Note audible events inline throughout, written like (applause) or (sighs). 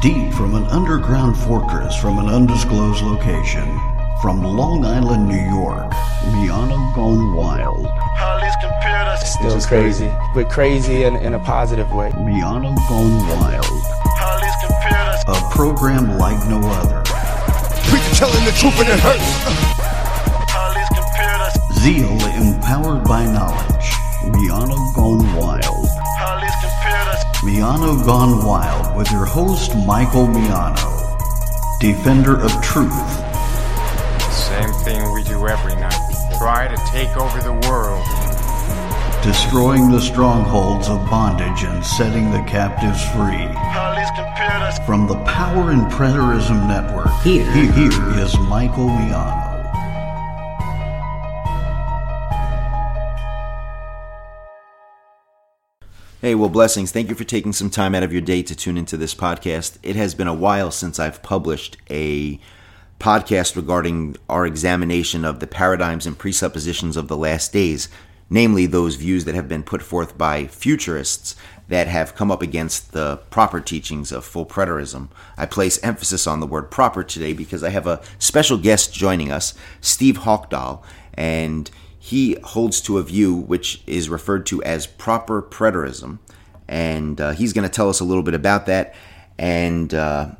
deep from an underground fortress from an undisclosed location, from Long Island, New York, Miano Gone Wild. Holly's computers. Still crazy, but crazy in, in a positive way. Miano Gone Wild. Holly's computers. A program like no other. Preacher telling the truth and it hurts. Zeal empowered by knowledge. Miano Gone Wild. Holly's computers. Miano Gone Wild with your host Michael Miano, defender of truth, Same thing we do every night. Try to take over the world. destroying the strongholds of bondage and setting the captives free. From the Power and Preterism Network, here, here is Michael Miano. Hey, well, blessings. Thank you for taking some time out of your day to tune into this podcast. It has been a while since I've published a podcast regarding our examination of the paradigms and presuppositions of the last days, namely those views that have been put forth by futurists that have come up against the proper teachings of full preterism. I place emphasis on the word proper today because I have a special guest joining us, Steve Haukdahl, and he holds to a view which is referred to as proper preterism, and uh, he's going to tell us a little bit about that. And uh,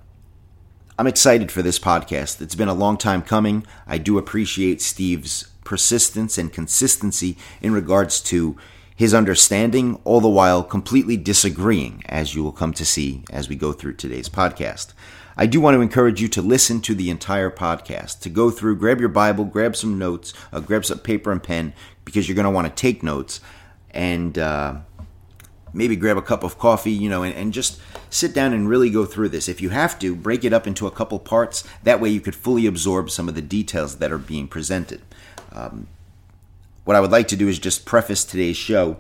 I'm excited for this podcast. It's been a long time coming. I do appreciate Steve's persistence and consistency in regards to his understanding, all the while completely disagreeing, as you will come to see as we go through today's podcast. I do want to encourage you to listen to the entire podcast, to go through, grab your Bible, grab some notes, uh, grab some paper and pen, because you're going to want to take notes, and uh, maybe grab a cup of coffee, you know, and, and just sit down and really go through this. If you have to, break it up into a couple parts. That way you could fully absorb some of the details that are being presented. Um, what I would like to do is just preface today's show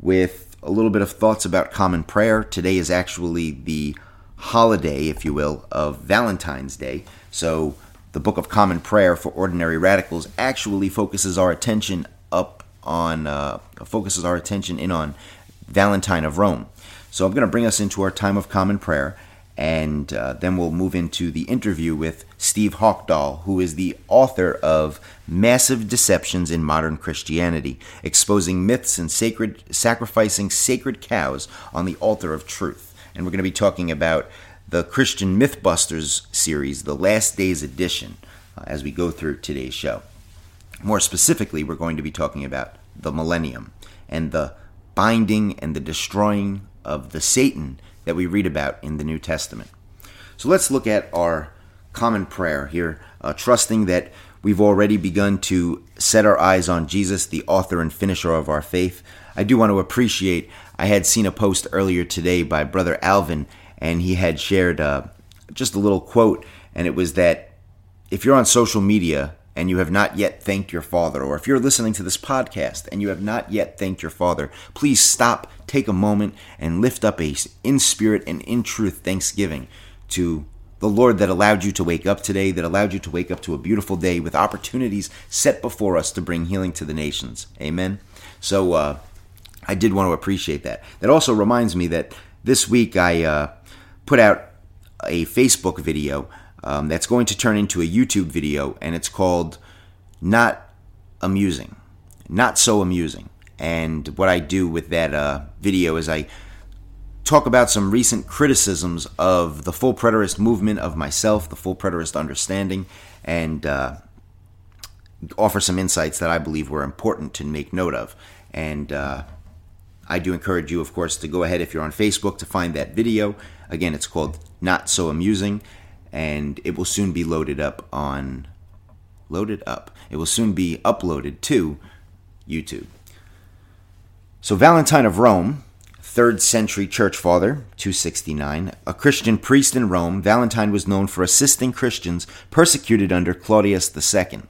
with a little bit of thoughts about common prayer. Today is actually the holiday, if you will, of Valentine's Day. So the Book of Common Prayer for Ordinary Radicals actually focuses our attention up on, uh, focuses our attention in on Valentine of Rome. So I'm going to bring us into our time of common prayer, and uh, then we'll move into the interview with Steve Haukdahl, who is the author of Massive Deceptions in Modern Christianity, exposing myths and sacred sacrificing sacred cows on the altar of truth. And we're going to be talking about the Christian Mythbusters series, the Last Days edition, uh, as we go through today's show. More specifically, we're going to be talking about the millennium and the binding and the destroying of the Satan that we read about in the New Testament. So let's look at our common prayer here, uh, trusting that we've already begun to set our eyes on Jesus, the author and finisher of our faith. I do want to appreciate, I had seen a post earlier today by Brother Alvin, and he had shared uh, just a little quote, and it was that if you're on social media and you have not yet thanked your Father, or if you're listening to this podcast and you have not yet thanked your Father, please stop, take a moment, and lift up a in spirit and in truth thanksgiving to the Lord that allowed you to wake up today, that allowed you to wake up to a beautiful day with opportunities set before us to bring healing to the nations. Amen. So uh, I did want to appreciate that. That also reminds me that this week I uh, put out a Facebook video um, that's going to turn into a YouTube video, and it's called Not Amusing. Not So Amusing. And what I do with that uh, video is I talk about some recent criticisms of the full preterist movement, of myself, the full preterist understanding, and uh, offer some insights that I believe were important to make note of. And uh, I do encourage you, of course, to go ahead if you're on Facebook to find that video. Again, it's called Not So Amusing, and it will soon be loaded up on. Loaded up. It will soon be uploaded to YouTube. So, Valentine of Rome, 3rd century church father, 269, a Christian priest in Rome, Valentine was known for assisting Christians persecuted under Claudius II.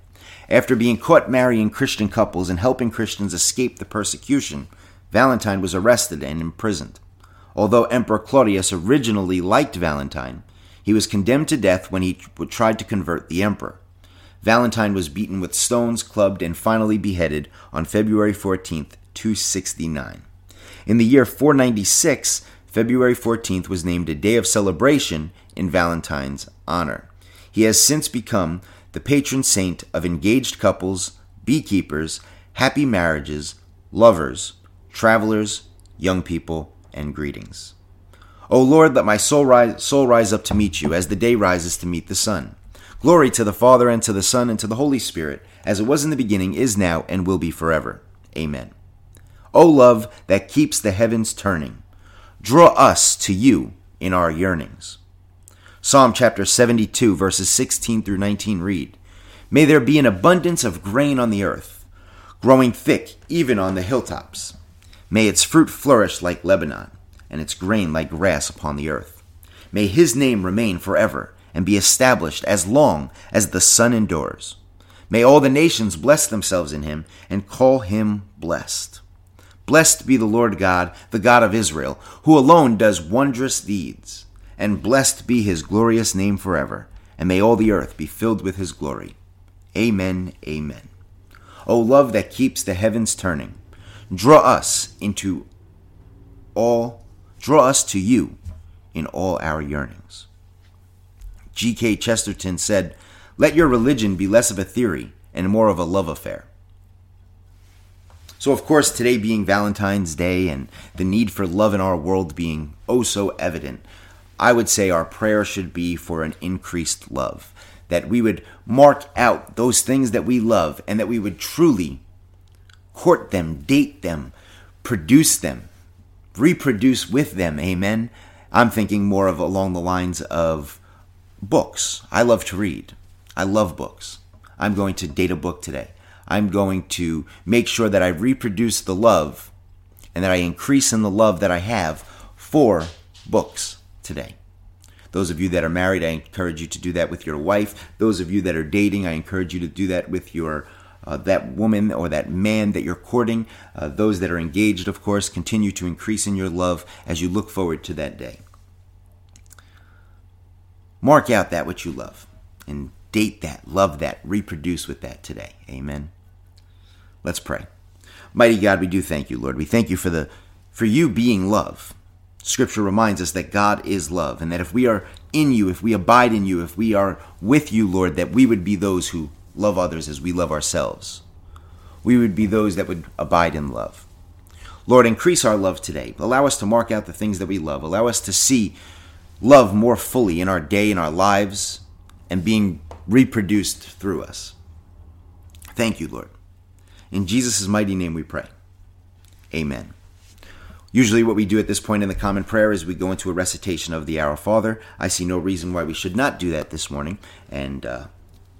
After being caught marrying Christian couples and helping Christians escape the persecution, Valentine was arrested and imprisoned. Although Emperor Claudius originally liked Valentine, he was condemned to death when he tried to convert the emperor. Valentine was beaten with stones, clubbed, and finally beheaded on February 14, 269. In the year 496, February 14th was named a day of celebration in Valentine's honor. He has since become the patron saint of engaged couples, beekeepers, happy marriages, lovers, travelers, young people, and greetings. O Lord, let my soul rise, soul rise up to meet you as the day rises to meet the sun. Glory to the Father, and to the Son, and to the Holy Spirit, as it was in the beginning, is now, and will be forever. Amen. O love that keeps the heavens turning, draw us to you in our yearnings. Psalm chapter 72, verses 16 through 19 read May there be an abundance of grain on the earth, growing thick even on the hilltops. May its fruit flourish like Lebanon, and its grain like grass upon the earth. May his name remain forever, and be established as long as the sun endures. May all the nations bless themselves in him, and call him blessed. Blessed be the Lord God, the God of Israel, who alone does wondrous deeds. And blessed be his glorious name forever, and may all the earth be filled with his glory. Amen, amen. O love that keeps the heavens turning, draw us into all, draw us to you in all our yearnings. G.K. Chesterton said, Let your religion be less of a theory and more of a love affair. So, of course, today being Valentine's Day and the need for love in our world being oh so evident, I would say our prayer should be for an increased love. That we would mark out those things that we love and that we would truly court them, date them, produce them, reproduce with them. Amen. I'm thinking more of along the lines of books. I love to read. I love books. I'm going to date a book today. I'm going to make sure that I reproduce the love and that I increase in the love that I have for books today. Those of you that are married, I encourage you to do that with your wife. Those of you that are dating, I encourage you to do that with your uh, that woman or that man that you're courting. Uh, those that are engaged, of course, continue to increase in your love as you look forward to that day. Mark out that which you love and date that, love that, reproduce with that today. Amen. Let's pray. Mighty God, we do thank you, Lord. We thank you for the for you being love. Scripture reminds us that God is love, and that if we are in you, if we abide in you, if we are with you, Lord, that we would be those who love others as we love ourselves. We would be those that would abide in love. Lord, increase our love today. Allow us to mark out the things that we love. Allow us to see love more fully in our day, in our lives, and being reproduced through us. Thank you, Lord. In Jesus' mighty name we pray. Amen. Usually, what we do at this point in the common prayer is we go into a recitation of the Our Father. I see no reason why we should not do that this morning and uh,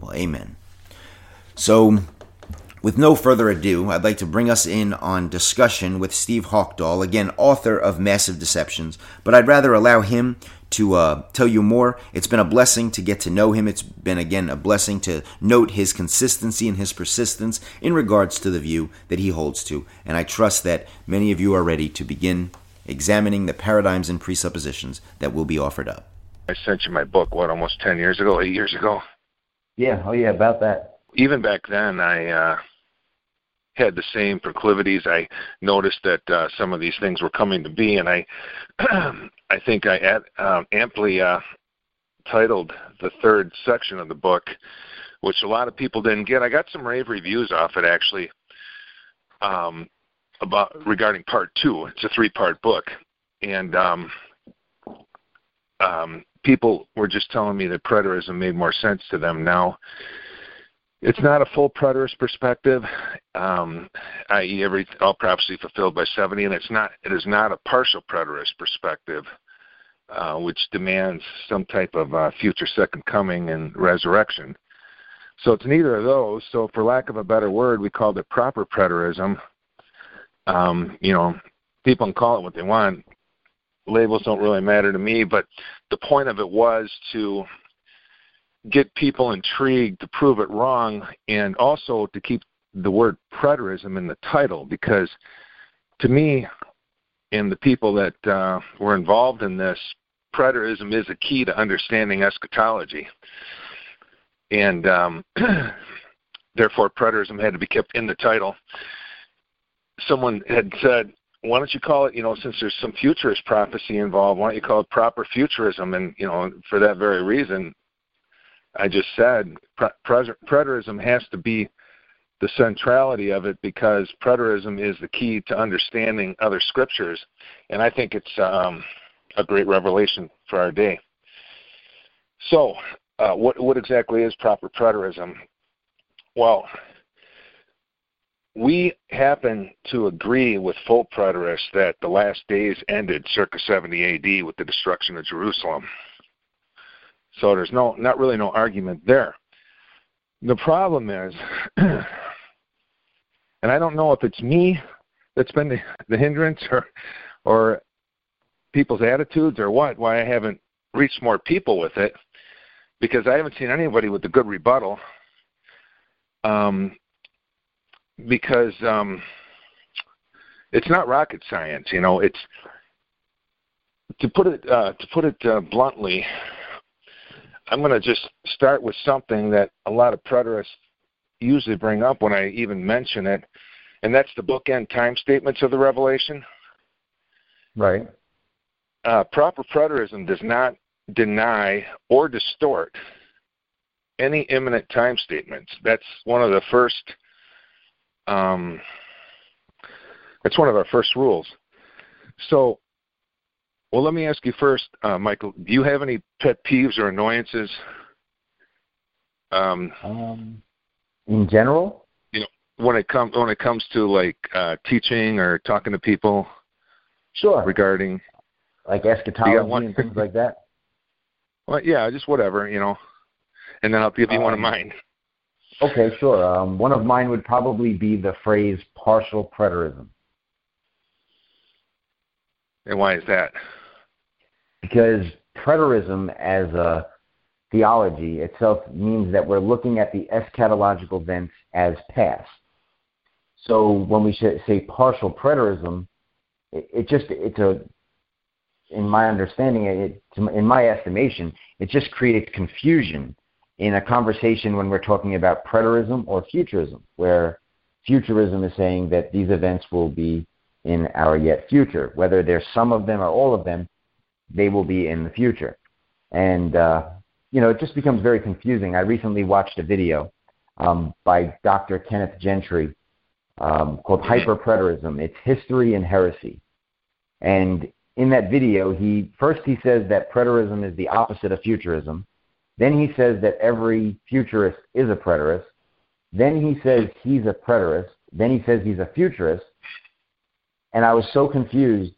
Well, amen. So, with no further ado, I'd like to bring us in on discussion with Steve Haukdahl, again, author of Massive Deceptions, but I'd rather allow him to uh, tell you more. It's been a blessing to get to know him. It's been, again, a blessing to note his consistency and his persistence in regards to the view that he holds to. And I trust that many of you are ready to begin examining the paradigms and presuppositions that will be offered up. I sent you my book, what, almost 10 years ago, eight years ago? Yeah, oh yeah, about that. Even back then, I uh, had the same proclivities. I noticed that uh, some of these things were coming to be, and I (clears throat) I think I ad, um, amply uh, titled the third section of the book, which a lot of people didn't get. I got some rave reviews off it actually. um, about regarding part two. It's a three-part book, and um, um, people were just telling me that preterism made more sense to them now. It's not a full preterist perspective, um, i.e., every all prophecy fulfilled by seventy, and it's not. It is not a partial preterist perspective, uh, which demands some type of uh, future second coming and resurrection. So it's neither of those. So, for lack of a better word, we called it proper preterism. Um, you know, people can call it what they want labels don't really matter to me, but the point of it was to get people intrigued to prove it wrong and also to keep the word preterism in the title because to me and the people that uh, were involved in this, preterism is a key to understanding eschatology. And um, (clears throat) therefore, preterism had to be kept in the title. Someone had said, why don't you call it, you know, since there's some futurist prophecy involved, why don't you call it proper futurism? And, you know, for that very reason, I just said pre- preterism has to be the centrality of it because preterism is the key to understanding other scriptures. And I think it's um, a great revelation for our day. So, uh, what, what exactly is proper preterism? Well, we happen to agree with full preterists that the last days ended circa 70 AD with the destruction of Jerusalem. So there's no not really no argument there. The problem is, (clears throat) and I don't know if it's me that's been the, the hindrance or or people's attitudes or what, why I haven't reached more people with it, because I haven't seen anybody with a good rebuttal. Um, because um, it's not rocket science. You know, it's to put it uh, to put it uh, bluntly. I'm going to just start with something that a lot of preterists usually bring up when I even mention it, and that's the bookend time statements of the Revelation. Right. Uh, proper preterism does not deny or distort any imminent time statements. That's one of the first um, it's one of our first rules. So, well, let me ask you first, uh, Michael. Do you have any pet peeves or annoyances? Um, um, in general, you know, when it comes when it comes to like uh, teaching or talking to people, sure, regarding like eschatology and things like that. (laughs) Well, yeah, just whatever, you know. And then I'll give you um, one of um, mine. Okay, sure. Um, one of mine would probably be the phrase partial preterism. And why is that? Because preterism as a theology itself means that we're looking at the eschatological events as past. So when we say partial preterism, it, it just it's a in my understanding, it, in my estimation, it just creates confusion in a conversation when we're talking about preterism or futurism, where futurism is saying that these events will be in our yet future. Whether there's some of them or all of them, they will be in the future. And, uh, you know, it just becomes very confusing. I recently watched a video um, by Dr. Kenneth Gentry um, called mm-hmm. Hyperpreterism. It's History and Heresy. And in that video, he first he says that preterism is the opposite of futurism. Then he says that every futurist is a preterist. Then he says he's a preterist. Then he says he's a futurist. And I was so confused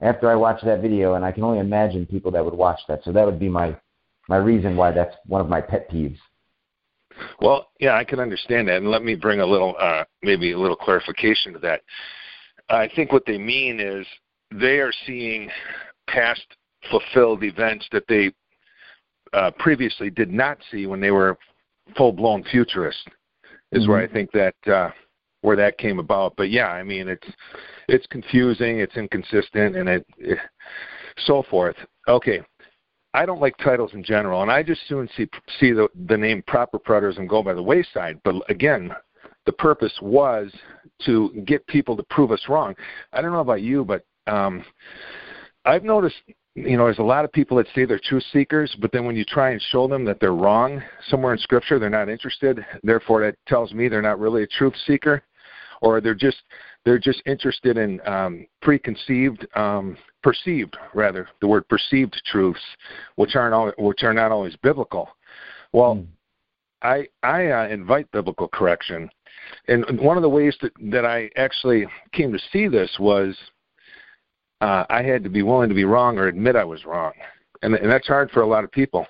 after I watched that video, and I can only imagine people that would watch that. So that would be my my reason why that's one of my pet peeves. Well, yeah, I can understand that, and let me bring a little, uh, maybe a little clarification to that. I think what they mean is they are seeing past fulfilled events that they uh, previously did not see when they were full blown futurists. Is mm-hmm. where I think that uh, where that came about. But yeah, I mean it's it's confusing, it's inconsistent, and it, it so forth. Okay, I don't like titles in general, and I just soon see see the the name proper preterism go by the wayside. But again, the purpose was to get people to prove us wrong. I don't know about you, but um, I've noticed you know, there's a lot of people that say they're truth seekers, but then when you try and show them that they're wrong somewhere in Scripture, they're not interested. Therefore, that tells me they're not really a truth seeker. or they're just they're just interested in um, preconceived, um, perceived rather the word perceived truths, which aren't al- which are not always biblical. Well, mm. I I uh, invite biblical correction, and one of the ways that that I actually came to see this was uh, I had to be willing to be wrong or admit I was wrong, and and that's hard for a lot of people.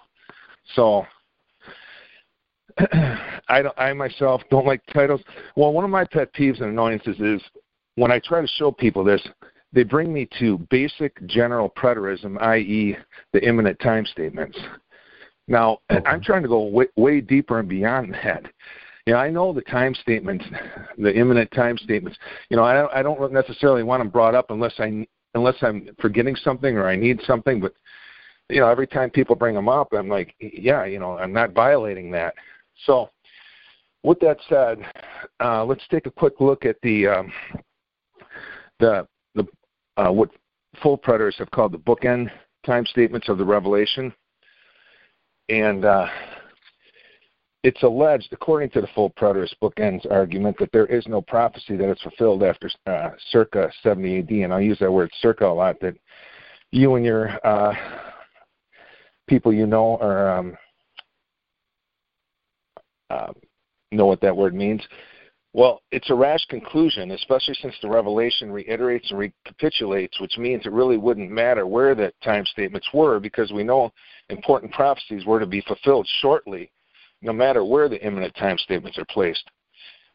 So (clears throat) I don't, I myself don't like titles. Well, one of my pet peeves and annoyances is when I try to show people this, they bring me to basic general preterism, i.e., the imminent time statements. Now, okay. I'm trying to go way, way deeper and beyond that. You know, I know the time statements, the imminent time statements. You know, I don't, I don't necessarily want them brought up unless I unless I'm forgetting something or I need something. But you know, every time people bring them up, I'm like, yeah, you know, I'm not violating that. So, with that said, uh, let's take a quick look at the um, the the uh, what full preterists have called the bookend time statements of the Revelation, and uh, it's alleged, according to the full preterist bookends argument, that there is no prophecy that is fulfilled after uh, circa 70 AD, and I'll use that word circa a lot. That you and your uh, people you know are um, uh, know what that word means. Well, it's a rash conclusion, especially since the revelation reiterates and recapitulates, which means it really wouldn't matter where the time statements were because we know important prophecies were to be fulfilled shortly, no matter where the imminent time statements are placed.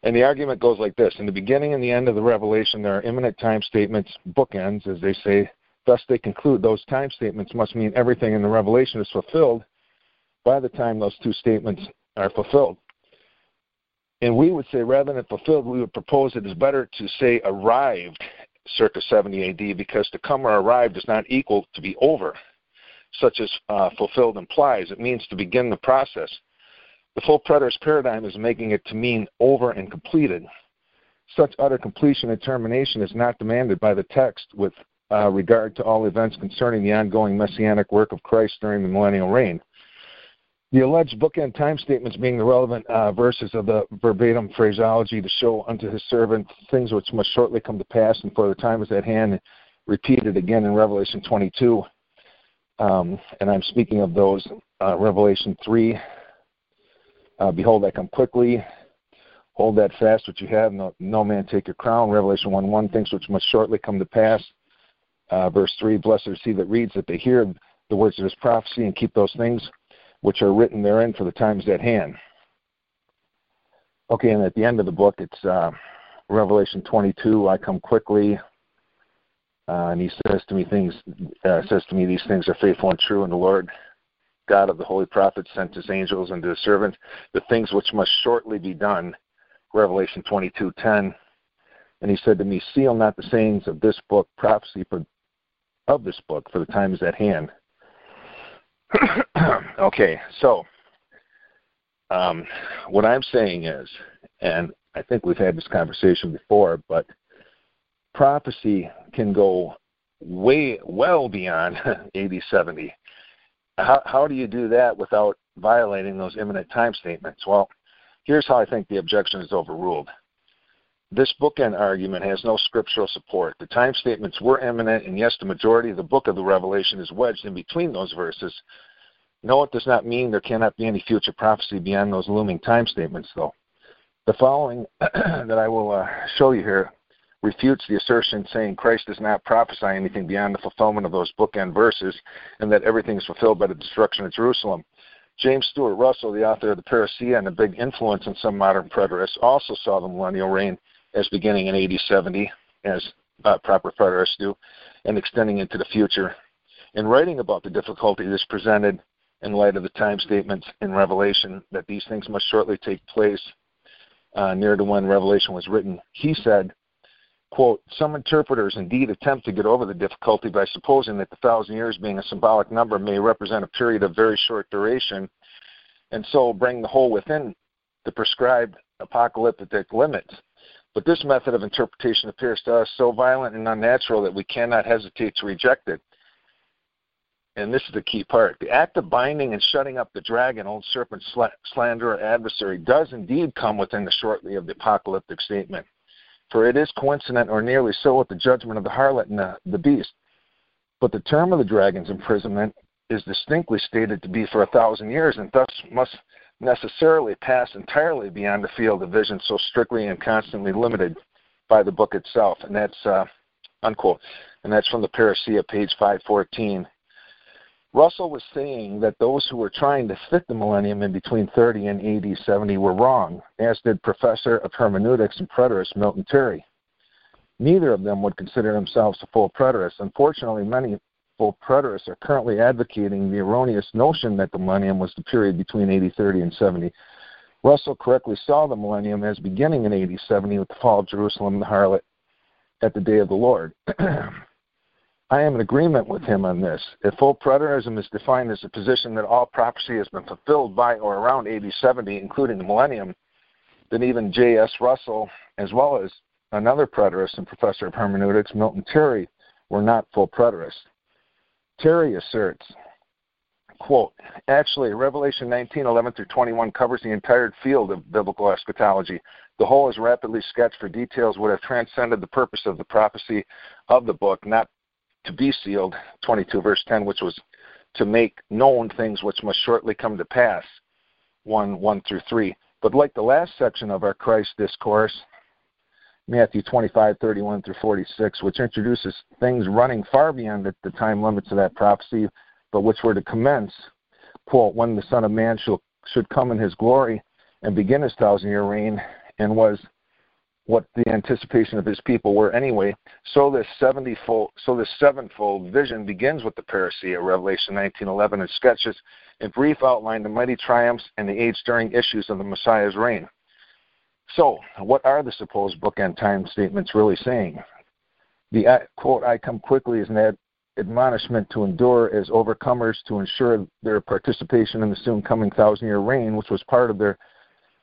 And the argument goes like this In the beginning and the end of the revelation, there are imminent time statements, bookends, as they say. Thus, they conclude those time statements must mean everything in the revelation is fulfilled by the time those two statements are fulfilled. And we would say rather than fulfilled, we would propose it is better to say arrived circa 70 AD because to come or arrive does not equal to be over, such as uh, fulfilled implies. It means to begin the process. The full preterist paradigm is making it to mean over and completed. Such utter completion and termination is not demanded by the text with uh, regard to all events concerning the ongoing messianic work of Christ during the millennial reign. The alleged bookend time statements being the relevant uh, verses of the verbatim phraseology to show unto his servant things which must shortly come to pass, and for the time is at hand, repeated again in Revelation 22. Um, and I'm speaking of those, uh, Revelation 3. Uh, Behold, I come quickly. Hold that fast which you have. No, no man take your crown. Revelation 1 1, things which must shortly come to pass. Uh, verse 3 Blessed is he that reads, that they hear the words of his prophecy and keep those things which are written therein for the times at hand. Okay, and at the end of the book, it's uh, Revelation 22. I come quickly, uh, and he says to me things. Uh, says to me, these things are faithful and true, and the Lord God of the holy prophets sent his angels unto his servants the things which must shortly be done. Revelation 22:10. And he said to me, Seal not the sayings of this book, prophecy of this book, for the time is at hand. (clears throat) okay, so um, what I'm saying is, and I think we've had this conversation before, but prophecy can go way well beyond (laughs) AD 70. How, how do you do that without violating those imminent time statements? Well, here's how I think the objection is overruled. This bookend argument has no scriptural support. The time statements were imminent, and yes, the majority of the book of the Revelation is wedged in between those verses. No, it does not mean there cannot be any future prophecy beyond those looming time statements, though. The following (clears throat) that I will uh, show you here refutes the assertion saying Christ does not prophesy anything beyond the fulfillment of those bookend verses and that everything is fulfilled by the destruction of Jerusalem. James Stuart Russell, the author of the Parousia and a big influence on some modern preterists, also saw the millennial reign as beginning in AD 70, as uh, proper preterists do, and extending into the future. In writing about the difficulty this presented in light of the time statements in Revelation that these things must shortly take place uh, near to when Revelation was written, he said, quote, Some interpreters indeed attempt to get over the difficulty by supposing that the thousand years being a symbolic number may represent a period of very short duration and so bring the whole within the prescribed apocalyptic limits. But this method of interpretation appears to us so violent and unnatural that we cannot hesitate to reject it. And this is the key part. The act of binding and shutting up the dragon, old serpent, slanderer, or adversary, does indeed come within the shortly of the apocalyptic statement. For it is coincident or nearly so with the judgment of the harlot and the, the beast. But the term of the dragon's imprisonment is distinctly stated to be for a thousand years, and thus must necessarily pass entirely beyond the field of vision so strictly and constantly limited by the book itself. And that's uh, unquote. And that's from the Parousia, page 514. Russell was saying that those who were trying to fit the millennium in between 30 and AD 70 were wrong, as did Professor of Hermeneutics and Preterist Milton Terry. Neither of them would consider themselves a full preterist. Unfortunately, many full preterists are currently advocating the erroneous notion that the millennium was the period between AD 30 and 70. Russell correctly saw the millennium as beginning in AD 70 with the fall of Jerusalem and the harlot at the day of the Lord. (clears throat) I am in agreement with him on this. If full preterism is defined as a position that all prophecy has been fulfilled by or around AD 70, including the millennium, then even J.S. Russell, as well as another preterist and professor of hermeneutics, Milton Terry, were not full preterists. Terry asserts, quote, actually, Revelation 19, 11 through 21 covers the entire field of biblical eschatology. The whole is rapidly sketched for details would have transcended the purpose of the prophecy of the book, not to be sealed, 22 verse 10, which was to make known things which must shortly come to pass, 1 1 through 3. But like the last section of our Christ discourse, Matthew 25, 31 through 46, which introduces things running far beyond the, the time limits of that prophecy, but which were to commence, quote, when the Son of Man shall, should come in his glory and begin his thousand year reign, and was what the anticipation of his people were anyway. So this seventyfold, so this sevenfold vision begins with the parousia, Revelation 19:11, and sketches in brief outline the mighty triumphs and the age-stirring issues of the Messiah's reign. So, what are the supposed bookend time statements really saying? The uh, quote, "I come quickly" is an admonishment to endure as overcomers to ensure their participation in the soon coming thousand-year reign, which was part of their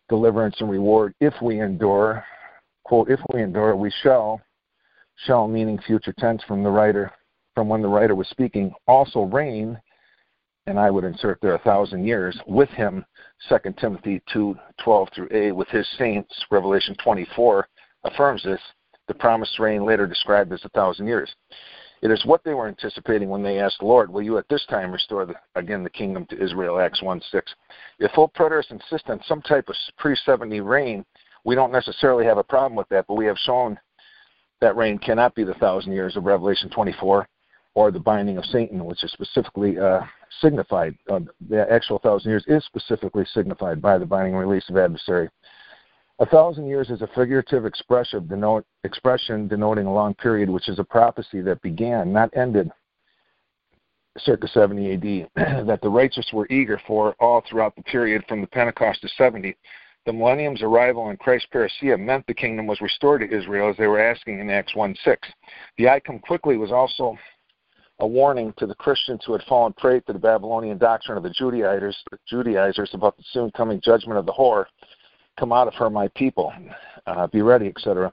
deliverance and reward if we endure quote, if we endure, we shall, shall meaning future tense from the writer, from when the writer was speaking, also reign, and I would insert there a thousand years, with him, 2 Timothy 2, 12 through A, with his saints, Revelation 24 affirms this, the promised reign later described as a thousand years. It is what they were anticipating when they asked, Lord, will you at this time restore the, again the kingdom to Israel? Acts 1 6. If full preterists insist on some type of pre 70 reign, we don't necessarily have a problem with that, but we have shown that reign cannot be the thousand years of Revelation 24 or the binding of Satan, which is specifically uh, signified. Uh, the actual thousand years is specifically signified by the binding and release of adversary. A thousand years is a figurative expression, denote, expression denoting a long period, which is a prophecy that began, not ended, circa 70 AD, (clears throat) that the righteous were eager for all throughout the period from the Pentecost to 70 the millennium's arrival in Christ's parousia meant the kingdom was restored to Israel as they were asking in Acts 1 6. The I come quickly was also a warning to the Christians who had fallen prey to the Babylonian doctrine of the Judaizers, Judaizers about the soon coming judgment of the whore. Come out of her, my people. Uh, be ready, etc.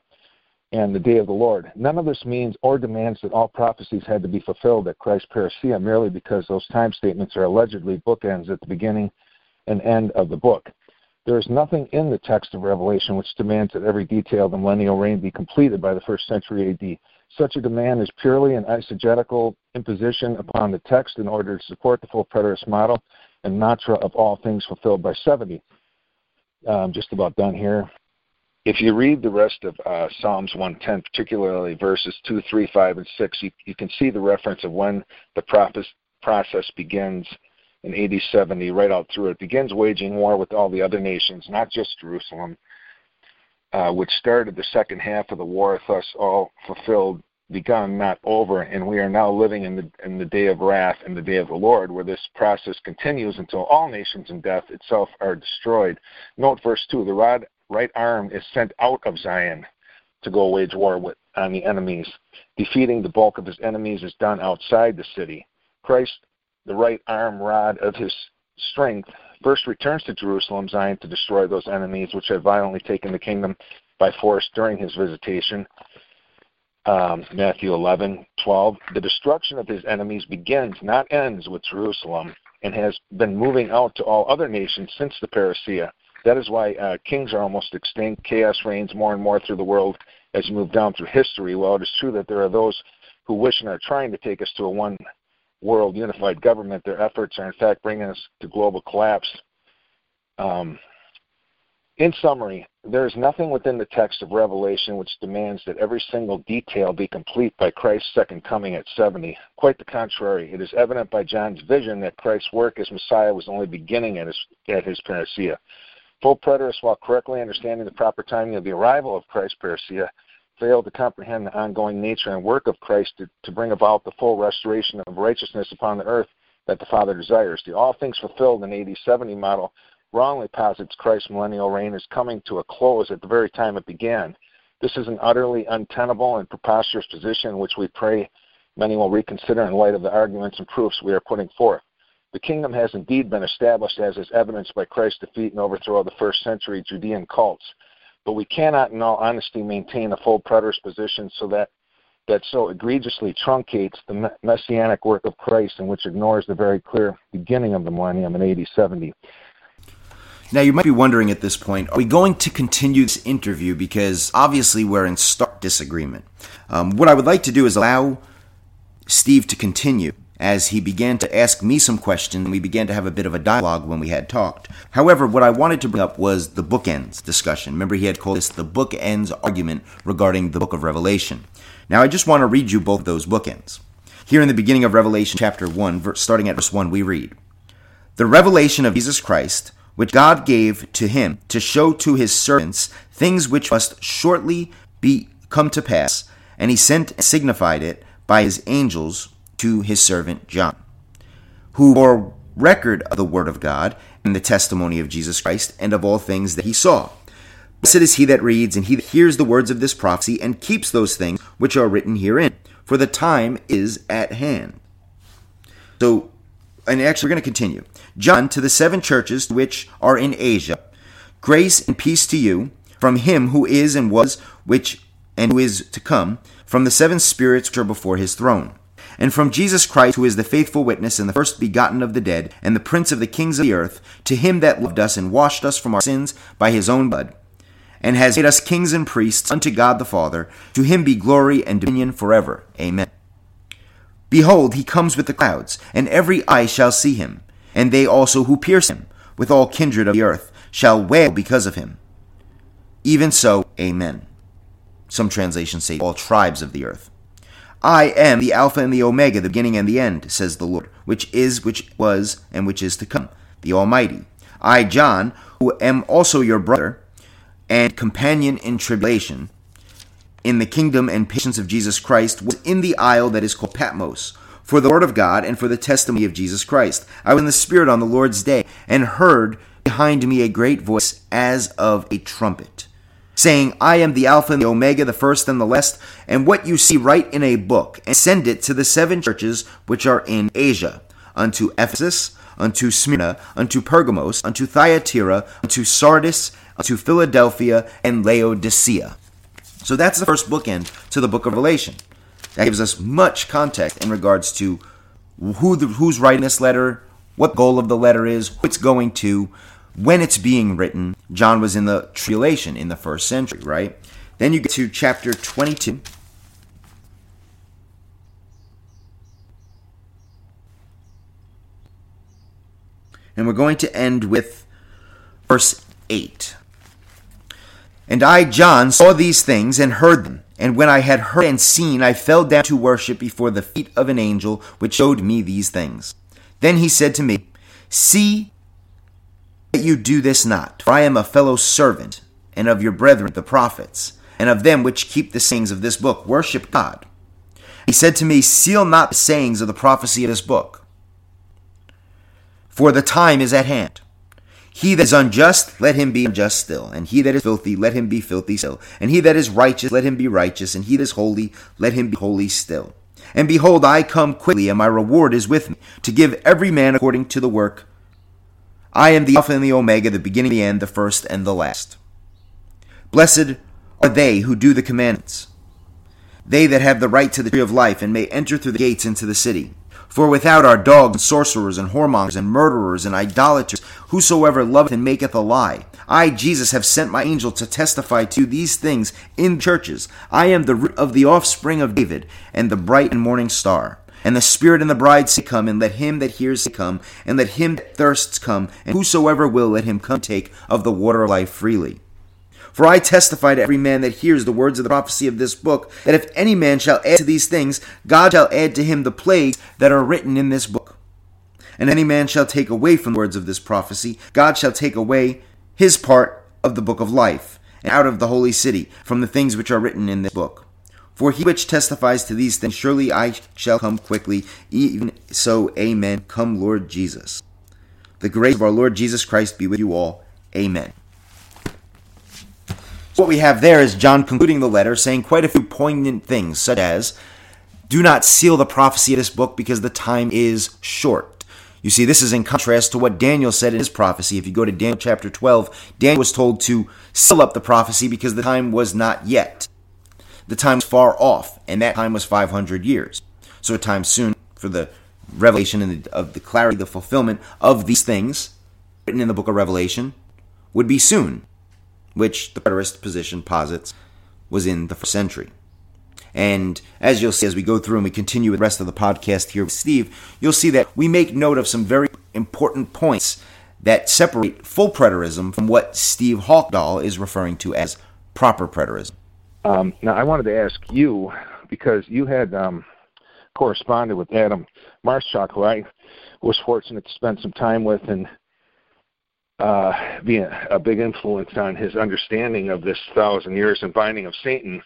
And the day of the Lord. None of this means or demands that all prophecies had to be fulfilled at Christ's parousia merely because those time statements are allegedly bookends at the beginning and end of the book. There is nothing in the text of Revelation which demands that every detail of the millennial reign be completed by the first century AD. Such a demand is purely an eisegetical imposition upon the text in order to support the full preterist model and mantra of all things fulfilled by 70. Um, just about done here. If you read the rest of uh, Psalms 110, particularly verses 2, 3, 5, and 6, you, you can see the reference of when the process begins in AD 70, right out through it, begins waging war with all the other nations, not just Jerusalem, uh, which started the second half of the war, thus all fulfilled, begun, not over, and we are now living in the in the day of wrath and the day of the Lord, where this process continues until all nations and death itself are destroyed. Note verse two: the rod, right arm is sent out of Zion to go wage war with on the enemies. Defeating the bulk of his enemies is done outside the city. Christ the right arm rod of his strength, first returns to Jerusalem, Zion, to destroy those enemies which had violently taken the kingdom by force during his visitation. Um, Matthew 11, 12. The destruction of his enemies begins, not ends, with Jerusalem, and has been moving out to all other nations since the parousia. That is why uh, kings are almost extinct. Chaos reigns more and more through the world as you move down through history. While it is true that there are those who wish and are trying to take us to a one world unified government, their efforts are in fact bringing us to global collapse. Um, in summary, there is nothing within the text of Revelation which demands that every single detail be complete by Christ's second coming at 70. Quite the contrary, it is evident by John's vision that Christ's work as Messiah was only beginning at his, at his parousia. Full preterists, while correctly understanding the proper timing of the arrival of Christ's parousia, fail to comprehend the ongoing nature and work of Christ to, to bring about the full restoration of righteousness upon the earth that the Father desires. The all things fulfilled in AD 70 model wrongly posits Christ's millennial reign is coming to a close at the very time it began. This is an utterly untenable and preposterous position which we pray many will reconsider in light of the arguments and proofs we are putting forth. The kingdom has indeed been established as is evidenced by Christ's defeat and overthrow of the first century Judean cults, but we cannot in all honesty maintain a full preterist position so that that so egregiously truncates the messianic work of Christ and which ignores the very clear beginning of the millennium in AD 70. Now, you might be wondering at this point, are we going to continue this interview? Because obviously we're in stark disagreement. Um, what I would like to do is allow Steve to continue as he began to ask me some questions we began to have a bit of a dialogue when we had talked. However, what I wanted to bring up was the bookends discussion. Remember, he had called this the bookends argument regarding the book of Revelation. Now, I just want to read you both those bookends. Here in the beginning of Revelation chapter 1, starting at verse 1, we read The revelation of Jesus Christ which God gave to him to show to his servants things which must shortly be come to pass, and he sent and signified it by his angels to his servant John, who bore record of the word of God and the testimony of Jesus Christ and of all things that he saw. Blessed is he that reads and he that hears the words of this prophecy and keeps those things which are written herein, for the time is at hand. So and actually, we're going to continue. John, to the seven churches which are in Asia, grace and peace to you from him who is and was, which and who is to come, from the seven spirits which are before his throne, and from Jesus Christ, who is the faithful witness and the first begotten of the dead, and the prince of the kings of the earth, to him that loved us and washed us from our sins by his own blood, and has made us kings and priests unto God the Father, to him be glory and dominion forever. Amen. Behold, he comes with the clouds, and every eye shall see him, and they also who pierce him, with all kindred of the earth, shall wail because of him. Even so, Amen. Some translations say all tribes of the earth. I am the Alpha and the Omega, the beginning and the end, says the Lord, which is, which was, and which is to come, the Almighty. I, John, who am also your brother and companion in tribulation, in the kingdom and patience of Jesus Christ was in the isle that is called Patmos, for the word of God and for the testimony of Jesus Christ. I was in the Spirit on the Lord's day, and heard behind me a great voice as of a trumpet, saying, I am the Alpha and the Omega, the first and the last, and what you see write in a book, and send it to the seven churches which are in Asia, unto Ephesus, unto Smyrna, unto Pergamos, unto Thyatira, unto Sardis, unto Philadelphia, and Laodicea. So that's the first bookend to the book of Revelation. That gives us much context in regards to who the, who's writing this letter, what goal of the letter is, who it's going to, when it's being written. John was in the tribulation in the first century, right? Then you get to chapter 22. And we're going to end with verse 8. And I, John, saw these things and heard them. And when I had heard and seen, I fell down to worship before the feet of an angel which showed me these things. Then he said to me, See that you do this not, for I am a fellow servant, and of your brethren the prophets, and of them which keep the sayings of this book. Worship God. He said to me, Seal not the sayings of the prophecy of this book, for the time is at hand. He that is unjust, let him be unjust still. And he that is filthy, let him be filthy still. And he that is righteous, let him be righteous. And he that is holy, let him be holy still. And behold, I come quickly, and my reward is with me, to give every man according to the work. I am the Alpha and the Omega, the beginning and the end, the first and the last. Blessed are they who do the commandments, they that have the right to the tree of life, and may enter through the gates into the city. For without our dogs, and sorcerers, and whoremongers, and murderers, and idolaters, whosoever loveth and maketh a lie, I, Jesus, have sent my angel to testify to you these things in churches. I am the root of the offspring of David, and the bright and morning star. And the Spirit and the bride say, Come, and let him that hears say, Come, and let him that thirsts come, and whosoever will, let him come take of the water of life freely. For I testify to every man that hears the words of the prophecy of this book, that if any man shall add to these things, God shall add to him the plagues that are written in this book. And any man shall take away from the words of this prophecy, God shall take away his part of the book of life, and out of the holy city, from the things which are written in this book. For he which testifies to these things, surely I shall come quickly, even so, amen. Come, Lord Jesus. The grace of our Lord Jesus Christ be with you all. Amen. So What we have there is John concluding the letter saying quite a few poignant things, such as, Do not seal the prophecy of this book because the time is short. You see, this is in contrast to what Daniel said in his prophecy. If you go to Daniel chapter 12, Daniel was told to seal up the prophecy because the time was not yet. The time was far off, and that time was 500 years. So a time soon for the revelation and the, of the clarity, the fulfillment of these things written in the book of Revelation would be soon which the preterist position posits was in the first century. And as you'll see as we go through and we continue with the rest of the podcast here with Steve, you'll see that we make note of some very important points that separate full preterism from what Steve Haukdahl is referring to as proper preterism. Um, now, I wanted to ask you, because you had um, corresponded with Adam Maarschalk, who I was fortunate to spend some time with, and uh, being a, a big influence on his understanding of this thousand years and binding of Satan.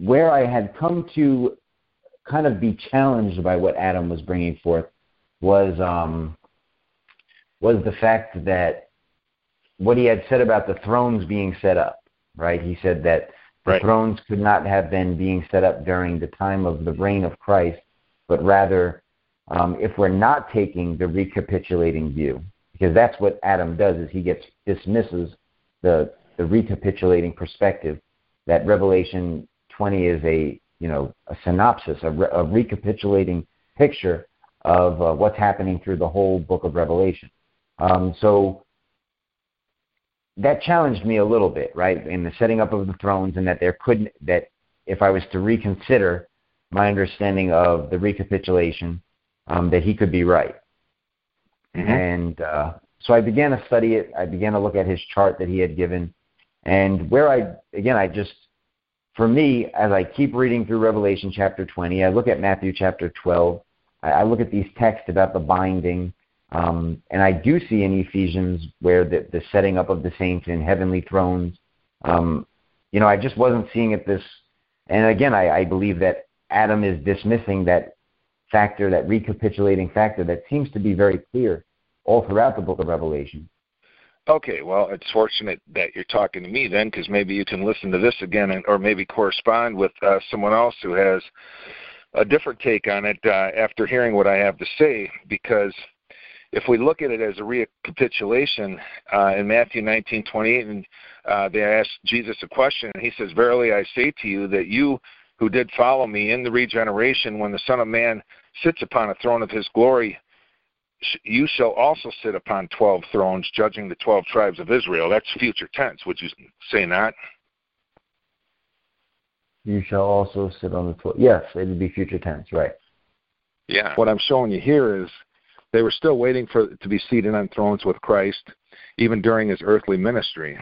Where I had come to kind of be challenged by what Adam was bringing forth was um, was the fact that what he had said about the thrones being set up. Right, he said that the right. thrones could not have been being set up during the time of the reign of Christ, but rather, um, if we're not taking the recapitulating view, because that's what Adam does is he gets dismisses the the recapitulating perspective that Revelation 20 is a you know a synopsis, a, re, a recapitulating picture of uh, what's happening through the whole book of Revelation. Um, so that challenged me a little bit, right, in the setting up of the thrones, and that there couldn't that if I was to reconsider my understanding of the recapitulation, um, that he could be right. Mm-hmm. And uh, so I began to study it. I began to look at his chart that he had given. And where I, again, I just, for me, as I keep reading through Revelation chapter 20, I look at Matthew chapter 12, I, I look at these texts about the binding, um, and I do see in Ephesians where the, the setting up of the saints in heavenly thrones, um, you know, I just wasn't seeing it this. And again, I, I believe that Adam is dismissing that factor, that recapitulating factor that seems to be very clear all throughout the book of Revelation. Okay, well, it's fortunate that you're talking to me then, because maybe you can listen to this again, and, or maybe correspond with uh, someone else who has a different take on it uh, after hearing what I have to say. Because if we look at it as a recapitulation uh, in Matthew 19:28, and uh, they asked Jesus a question, and he says, "Verily I say to you that you who did follow me in the regeneration, when the Son of Man sits upon a throne of his glory, you shall also sit upon 12 thrones, judging the 12 tribes of Israel. That's future tense. Would you say not? You shall also sit on the 12. Yes, it would be future tense, right. Yeah. What I'm showing you here is they were still waiting for to be seated on thrones with Christ, even during his earthly ministry.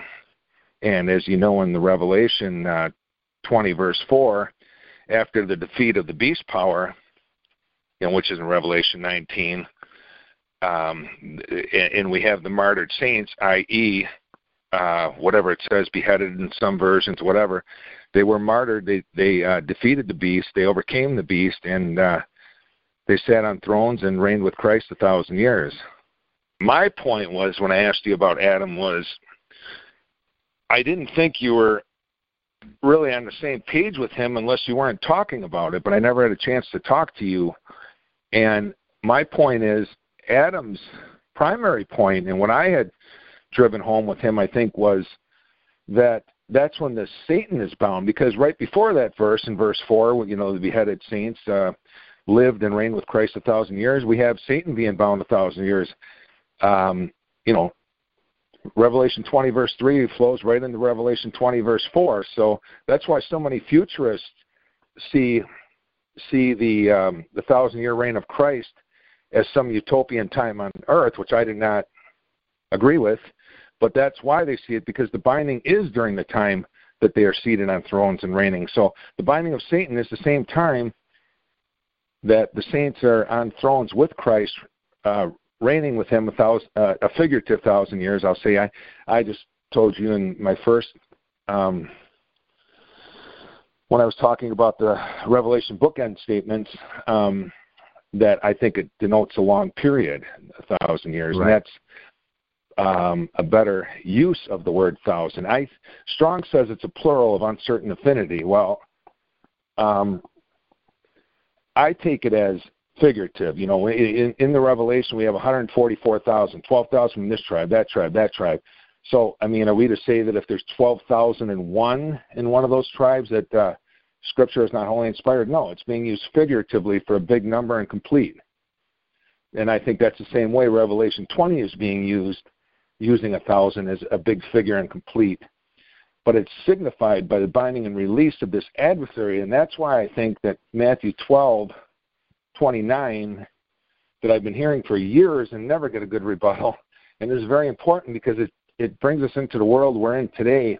And as you know in the Revelation uh, 20, verse 4, after the defeat of the beast power, you know, which is in Revelation 19, um, and we have the martyred saints, i.e., uh, whatever it says, beheaded in some versions, whatever. They were martyred. They they uh, defeated the beast. They overcame the beast, and uh, they sat on thrones and reigned with Christ a thousand years. My point was when I asked you about Adam was, I didn't think you were really on the same page with him unless you weren't talking about it. But I never had a chance to talk to you. And my point is, Adam's primary point, and what I had driven home with him, I think, was that that's when the Satan is bound, because right before that verse, in verse four, you know, the beheaded saints, uh, lived and reigned with Christ a thousand years. We have Satan being bound a thousand years. Um, you know, Revelation 20 verse 3 flows right into Revelation 20 verse 4. So that's why so many futurists see see the um, the thousand year reign of Christ as some utopian time on earth, which I do not agree with. But that's why they see it because the binding is during the time that they are seated on thrones and reigning. So the binding of Satan is the same time that the saints are on thrones with Christ, uh, reigning with Him a thousand, uh, a figurative thousand years. I'll say I, I just told you in my first, um, when I was talking about the Revelation bookend statements, um, that I think it denotes a long period, a thousand years, right. and that's um, a better use of the word thousand. I Strong says it's a plural of uncertain affinity. Well, um, I take it as figurative. You know, in, in the Revelation, we have 144,000, 12,000 from this tribe, that tribe, that tribe. So, I mean, are we to say that if there's 12,001 in one of those tribes that uh, Scripture is not wholly inspired? No, it's being used figuratively for a big number and complete. And I think that's the same way Revelation 20 is being used, using a thousand as a big figure and complete. But it's signified by the binding and release of this adversary, and that's why I think that Matthew 12 29 that I've been hearing for years and never get a good rebuttal. And is very important because it, it brings us into the world we're in today.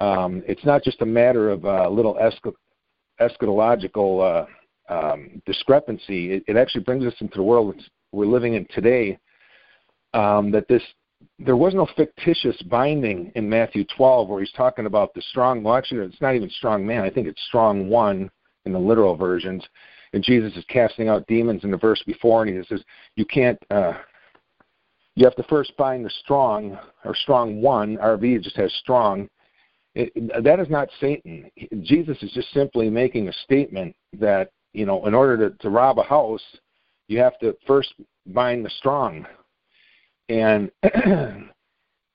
Um, it's not just a matter of a little eschatological uh, um, discrepancy. It, it, actually brings us into the world we're living in today. Um, that this there was no fictitious binding in Matthew 12 where he's talking about the strong. Well, actually, it's not even strong man. I think it's strong one in the literal versions and Jesus is casting out demons in the verse before, and he says, "You can't. Uh, you have to first bind the strong or strong one. RV just has strong. It, that is not Satan. Jesus is just simply making a statement that you know, in order to, to rob a house, you have to first bind the strong, and (clears throat)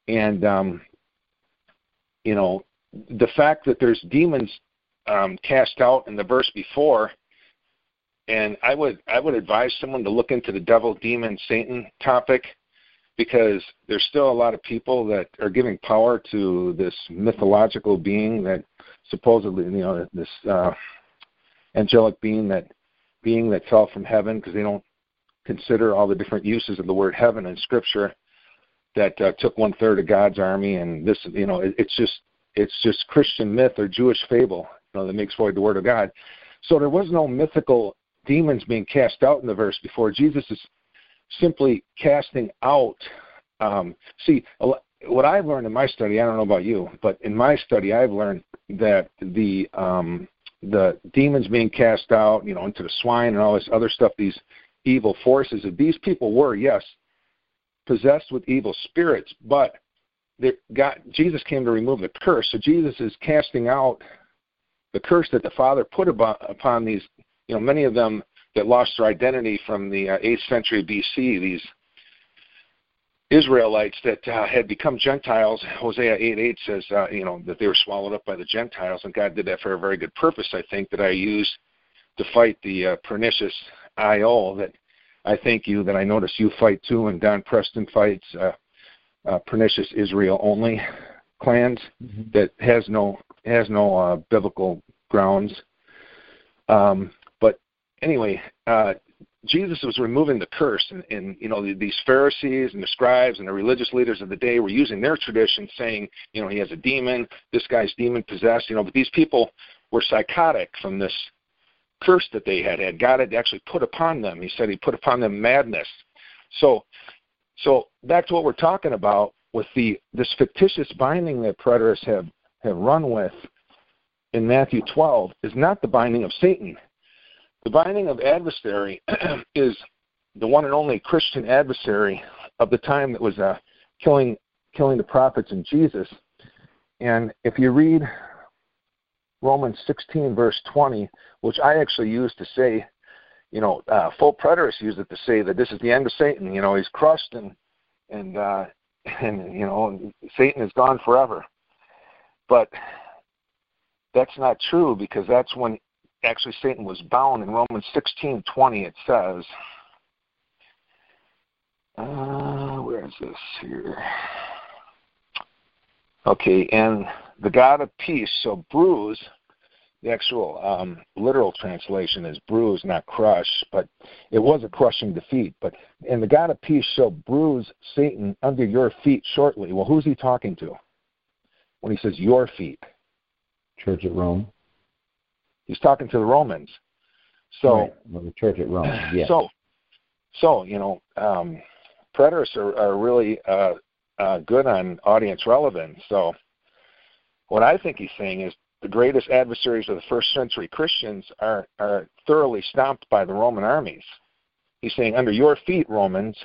and um, you know, the fact that there's demons um, cast out in the verse before and I would I would advise someone to look into the devil, demon, Satan topic because there's still a lot of people that are giving power to this mythological being that supposedly you know this uh, angelic being that being that fell from heaven because they don't consider all the different uses of the word heaven in scripture that uh, took one third of God's army and this you know it, it's just it's just Christian myth or Jewish fable you know that makes void the word of God. So there was no mythical demons being cast out in the verse before. Jesus is simply casting out. Um, see, what I've learned in my study, I don't know about you, but in my study, I've learned that the um, the demons being cast out, you know, into the swine and all this other stuff, these evil forces, that these people were, yes, possessed with evil spirits, but God, Jesus came to remove the curse. So Jesus is casting out the curse that the Father put upon these you know, many of them that lost their identity from the uh, 8th century BC, these Israelites that uh, had become Gentiles. Hosea 8:8 says, uh, you know, that they were swallowed up by the Gentiles, and God did that for a very good purpose. I think that I used to fight the uh, pernicious IO that I thank you that I notice you fight too, and Don Preston fights uh, uh, pernicious Israel only clans mm-hmm. that has no has no uh, biblical grounds. Um, but anyway, uh, Jesus was removing the curse, and, and you know these Pharisees and the scribes and the religious leaders of the day were using their tradition, saying, you know, he has a demon, this guy's demon possessed, you know. But these people were psychotic from this curse that they had had. God had actually put upon them. He said He put upon them madness. So, so back to what we're talking about with the this fictitious binding that preterists have have run with in Matthew 12 is not the binding of Satan. The binding of adversary (clears throat) is the one and only Christian adversary of the time that was uh, killing killing the prophets and Jesus. And if you read Romans 16 verse 20, which I actually use to say, you know, uh, full preterists use it to say that this is the end of Satan. You know, he's crushed and and uh, (laughs) and you know Satan is gone forever. But that's not true because that's when actually Satan was bound in Romans 16:20 it says uh, where is this here? Okay, and the God of peace shall bruise. The actual um, literal translation is bruise, not crush, but it was a crushing defeat. But and the God of peace shall bruise Satan under your feet shortly. Well, who's he talking to when he says your feet? Church at Rome. He's talking to the Romans. So right. well, the church at Rome. (sighs) Yeah. So, so you know, um, preterists are, are really uh, uh, good on audience relevance. So, what I think he's saying is the greatest adversaries of the first century Christians are, are thoroughly stomped by the Roman armies. He's saying, under your feet, Romans,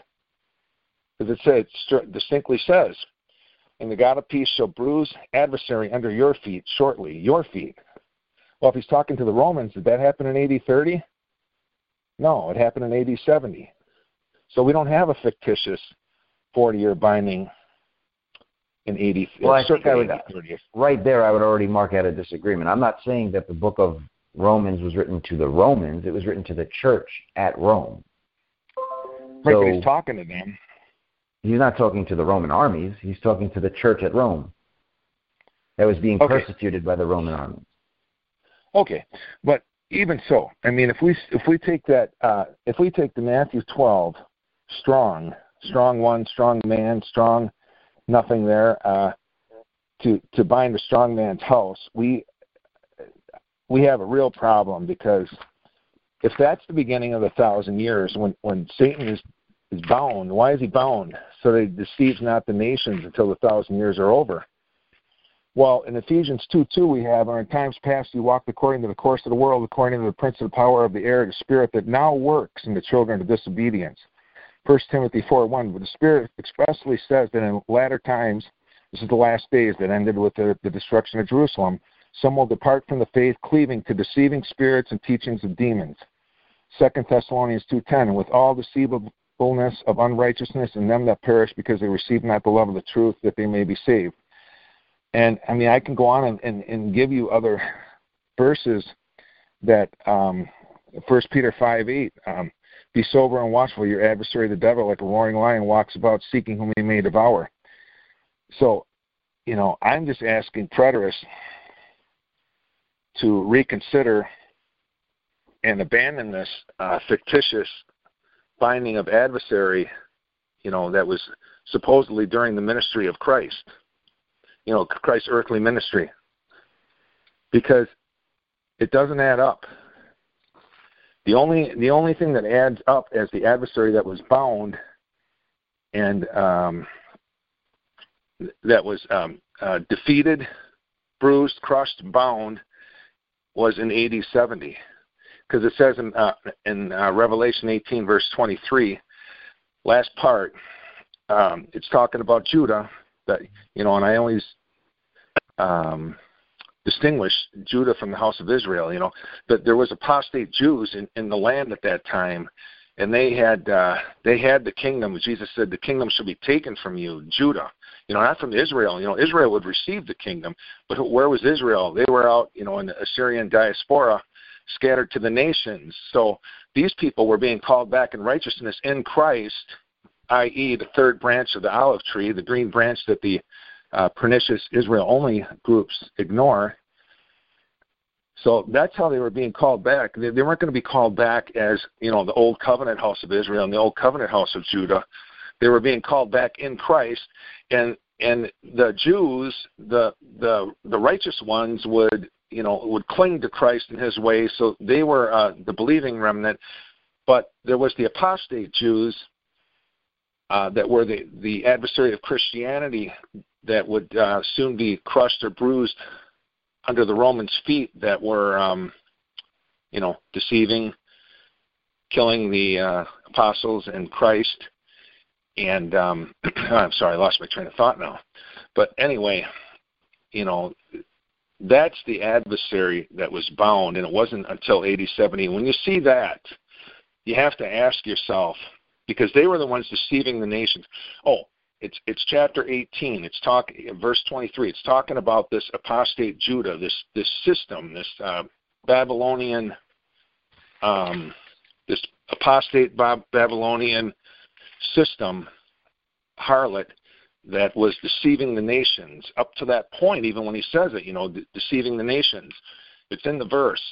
because it says, distinctly says, and the God of peace shall bruise adversary under your feet shortly, your feet. Well, if he's talking to the Romans, did that happen in AD 30? No, it happened in AD 70. So we don't have a fictitious 40 year binding in 80. Well, I think I would, right there, I would already mark out a disagreement. I'm not saying that the book of Romans was written to the Romans, it was written to the church at Rome. Right, so, but he's talking to them. He's not talking to the Roman armies, he's talking to the church at Rome that was being okay. persecuted by the Roman armies. Okay, but even so, I mean, if we if we take that uh, if we take the Matthew 12 strong, strong one, strong man, strong nothing there uh, to to bind a strong man's house, we we have a real problem because if that's the beginning of the thousand years, when when Satan is is bound, why is he bound? So that he deceives not the nations until the thousand years are over. Well, in Ephesians 2 2, we have, or in times past you walked according to the course of the world, according to the prince of the power of the air, the spirit that now works in the children of disobedience. 1 Timothy 4 1, but the Spirit expressly says that in latter times, this is the last days that ended with the, the destruction of Jerusalem, some will depart from the faith, cleaving to deceiving spirits and teachings of demons. 2 Thessalonians 2.10, and with all deceivableness of unrighteousness in them that perish because they receive not the love of the truth, that they may be saved. And I mean, I can go on and, and, and give you other (laughs) verses that um, 1 Peter 5 8, um, be sober and watchful. Your adversary, the devil, like a roaring lion, walks about seeking whom he may devour. So, you know, I'm just asking preterists to reconsider and abandon this uh, fictitious finding of adversary, you know, that was supposedly during the ministry of Christ, you know, Christ's earthly ministry, because it doesn't add up. The only the only thing that adds up as the adversary that was bound and um, that was um, uh, defeated, bruised, crushed, bound was in AD 70, because it says in uh, in uh, Revelation 18 verse 23, last part, um, it's talking about Judah that you know, and I always um, distinguish Judah from the house of Israel. You know, that there was apostate Jews in, in the land at that time, and they had uh, they had the kingdom. Jesus said, "The kingdom shall be taken from you, Judah." You know, not from Israel. You know, Israel would receive the kingdom, but where was Israel? They were out, you know, in the Assyrian diaspora, scattered to the nations. So these people were being called back in righteousness in Christ, i.e., the third branch of the olive tree, the green branch that the uh, pernicious Israel only groups ignore. So that's how they were being called back. They, they weren't going to be called back as you know the old covenant house of Israel and the old covenant house of Judah. They were being called back in Christ, and and the Jews, the the the righteous ones would you know would cling to Christ and His way. So they were uh, the believing remnant. But there was the apostate Jews uh, that were the the adversary of Christianity that would uh, soon be crushed or bruised under the Romans' feet that were, um, you know, deceiving, killing the uh, apostles and Christ. And um, (clears throat) I'm sorry, I lost my train of thought now. But anyway, you know, that's the adversary that was bound, and it wasn't until AD 70. When you see that, you have to ask yourself, because they were the ones deceiving the nations. Oh, it's it's chapter 18. It's talking verse 23. It's talking about this apostate Judah, this this system, this uh, Babylonian, um, this apostate Babylonian system, harlot, that was deceiving the nations. Up to that point, even when he says it, you know, de- deceiving the nations, it's in the verse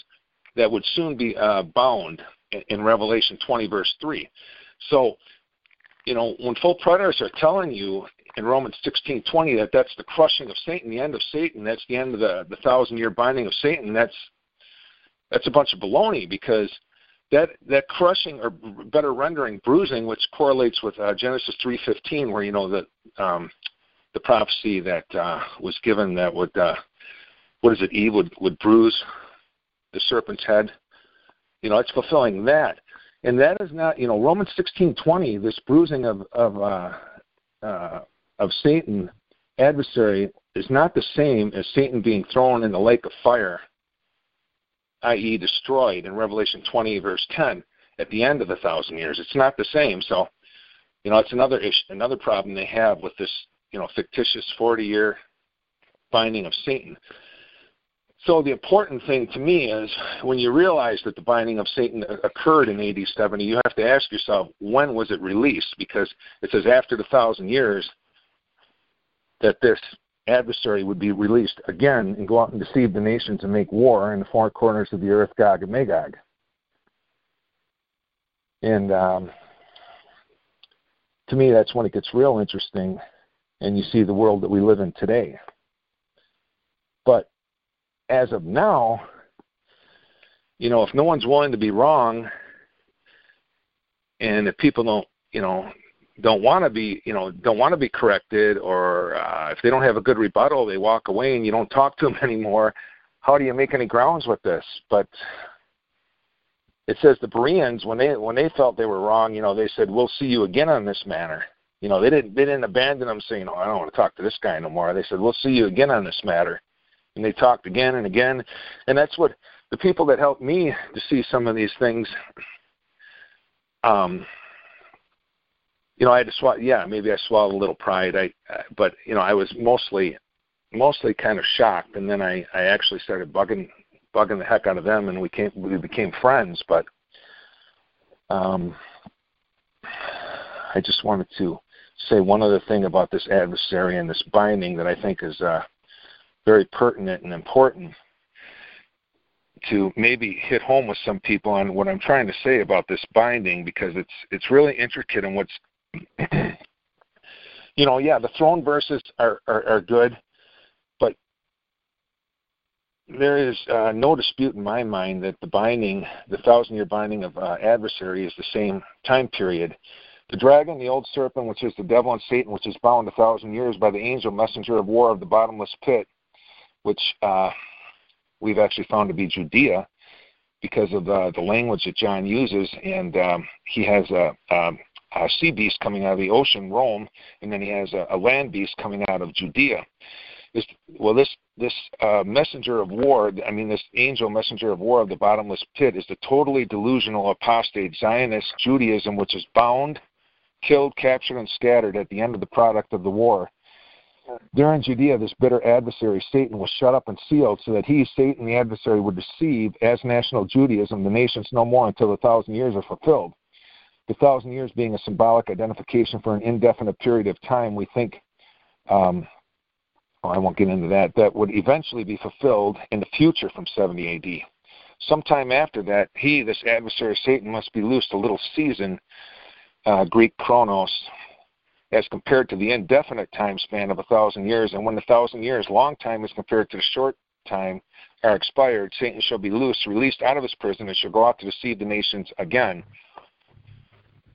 that would soon be uh, bound in, in Revelation 20, verse 3. So, you know, when full preterists are telling you in Romans 16:20 that that's the crushing of Satan, the end of Satan, that's the end of the the thousand year binding of Satan, that's that's a bunch of baloney because that that crushing or better rendering bruising which correlates with uh, Genesis 3:15 where you know that um, the prophecy that uh, was given that would uh, what is it Eve would would bruise the serpent's head. You know it's fulfilling that and that is not you know Romans 16:20 this bruising of of uh, uh, of Satan adversary is not the same as Satan being thrown in the lake of fire i.e., destroyed in Revelation 20, verse 10, at the end of the thousand years. It's not the same. So, you know, it's another issue, another problem they have with this, you know, fictitious 40-year binding of Satan. So the important thing to me is when you realize that the binding of Satan occurred in AD 70, you have to ask yourself when was it released? Because it says after the thousand years that this adversary would be released again and go out and deceive the nations and make war in the four corners of the earth, Gog and Magog. And um, to me, that's when it gets real interesting, and you see the world that we live in today. But as of now, you know, if no one's willing to be wrong, and if people don't, you know, don't want to be you know don't want to be corrected or uh, if they don't have a good rebuttal they walk away and you don't talk to them (laughs) anymore how do you make any grounds with this? But it says the bereans when they when they felt they were wrong you know they said we'll see you again on this matter. You know they didn't they didn't abandon them saying oh i don't want to talk to this guy no more. They said we'll see you again on this matter and they talked again and again and that's what the people that helped me to see some of these things um you know, I had to swallow. Yeah, maybe I swallowed a little pride. I, uh, but you know, I was mostly, mostly kind of shocked, and then I, I actually started bugging, bugging the heck out of them, and we came, we became friends. But, um, I just wanted to say one other thing about this adversary and this binding that I think is uh, very pertinent and important to maybe hit home with some people on what I'm trying to say about this binding because it's it's really intricate and what's (clears throat) you know, yeah, the throne verses are, are, are good, but there is uh, no dispute in my mind that the binding, the thousand year binding of uh, adversary, is the same time period. The dragon, the old serpent, which is the devil and Satan, which is bound a thousand years by the angel messenger of war of the bottomless pit, which uh, we've actually found to be Judea because of uh, the language that John uses, and um, he has a, a uh, sea beast coming out of the ocean, Rome, and then he has a, a land beast coming out of Judea. This, well, this this uh, messenger of war, I mean, this angel messenger of war of the bottomless pit, is the totally delusional apostate Zionist Judaism, which is bound, killed, captured, and scattered at the end of the product of the war. During Judea, this bitter adversary, Satan, was shut up and sealed so that he, Satan, the adversary, would deceive as national Judaism the nations no more until the thousand years are fulfilled the thousand years being a symbolic identification for an indefinite period of time, we think, um, well, I won't get into that, that would eventually be fulfilled in the future from 70 AD. Sometime after that, he, this adversary Satan, must be loosed a little season, uh, Greek chronos, as compared to the indefinite time span of a thousand years. And when the thousand years, long time, is compared to the short time, are expired, Satan shall be loosed, released out of his prison, and shall go out to deceive the nations again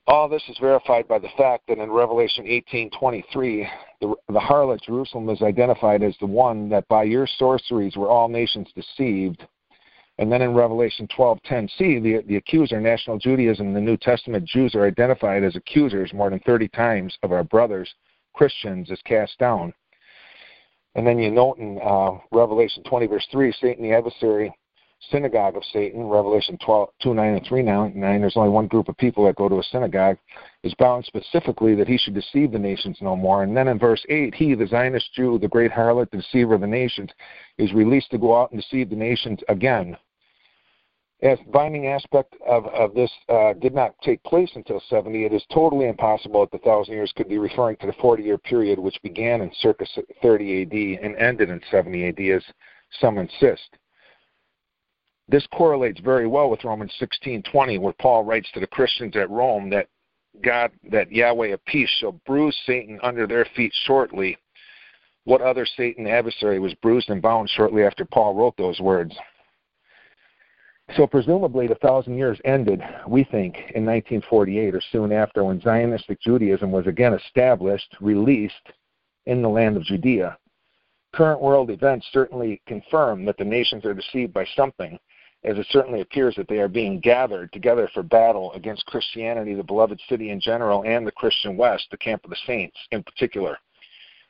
all this is verified by the fact that in Revelation 18:23, the, the harlot Jerusalem is identified as the one that by your sorceries were all nations deceived. And then in Revelation 12:10c, the, the accuser, national Judaism, the New Testament Jews are identified as accusers more than 30 times of our brothers, Christians, is cast down. And then you note in uh, Revelation 20, verse 3, Satan the adversary synagogue of Satan, Revelation 12, 2, 9, and 3 now, 9, there's only one group of people that go to a synagogue, is bound specifically that he should deceive the nations no more. And then in verse 8, he, the Zionist Jew, the great harlot, the deceiver of the nations, is released to go out and deceive the nations again. As binding aspect of, of this uh, did not take place until 70, it is totally impossible that the thousand years could be referring to the 40 year period which began in circa 30 AD and ended in 70 AD, as some insist. This correlates very well with Romans 16:20, where Paul writes to the Christians at Rome that God, that Yahweh of peace shall bruise Satan under their feet shortly. What other Satan adversary was bruised and bound shortly after Paul wrote those words? So presumably the thousand years ended, we think, in 1948 or soon after when Zionistic Judaism was again established, released in the land of Judea. Current world events certainly confirm that the nations are deceived by something, as it certainly appears that they are being gathered together for battle against Christianity, the beloved city in general, and the Christian West, the camp of the saints in particular.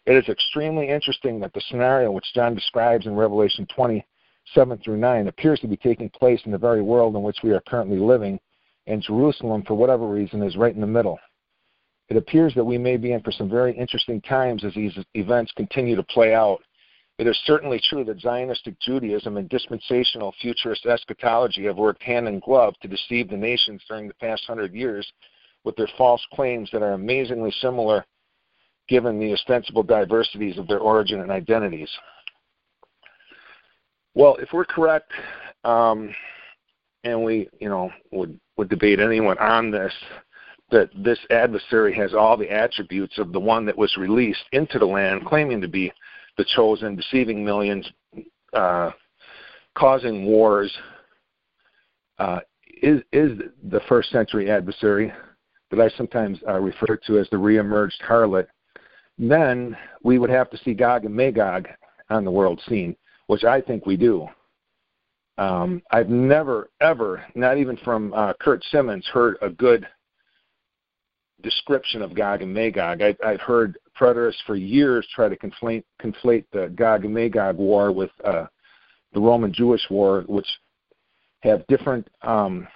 It is extremely interesting that the scenario which John describes in Revelation 20 7 through 9 appears to be taking place in the very world in which we are currently living, and Jerusalem, for whatever reason, is right in the middle. It appears that we may be in for some very interesting times as these events continue to play out. It is certainly true that Zionistic Judaism and dispensational futurist eschatology have worked hand in glove to deceive the nations during the past hundred years with their false claims that are amazingly similar given the ostensible diversities of their origin and identities. Well, if we're correct, um, and we, you know, would would debate anyone on this, that this adversary has all the attributes of the one that was released into the land, claiming to be the chosen, deceiving millions, uh, causing wars, uh, is is the first century adversary that I sometimes uh, refer to as the reemerged harlot. Then we would have to see Gog and Magog on the world scene which I think we do. Um, I've never, ever, not even from uh, Kurt Simmons, heard a good description of Gog and Magog. I, I've heard preterists for years try to conflate, conflate the Gog and Magog war with uh, the Roman Jewish war, which have different um,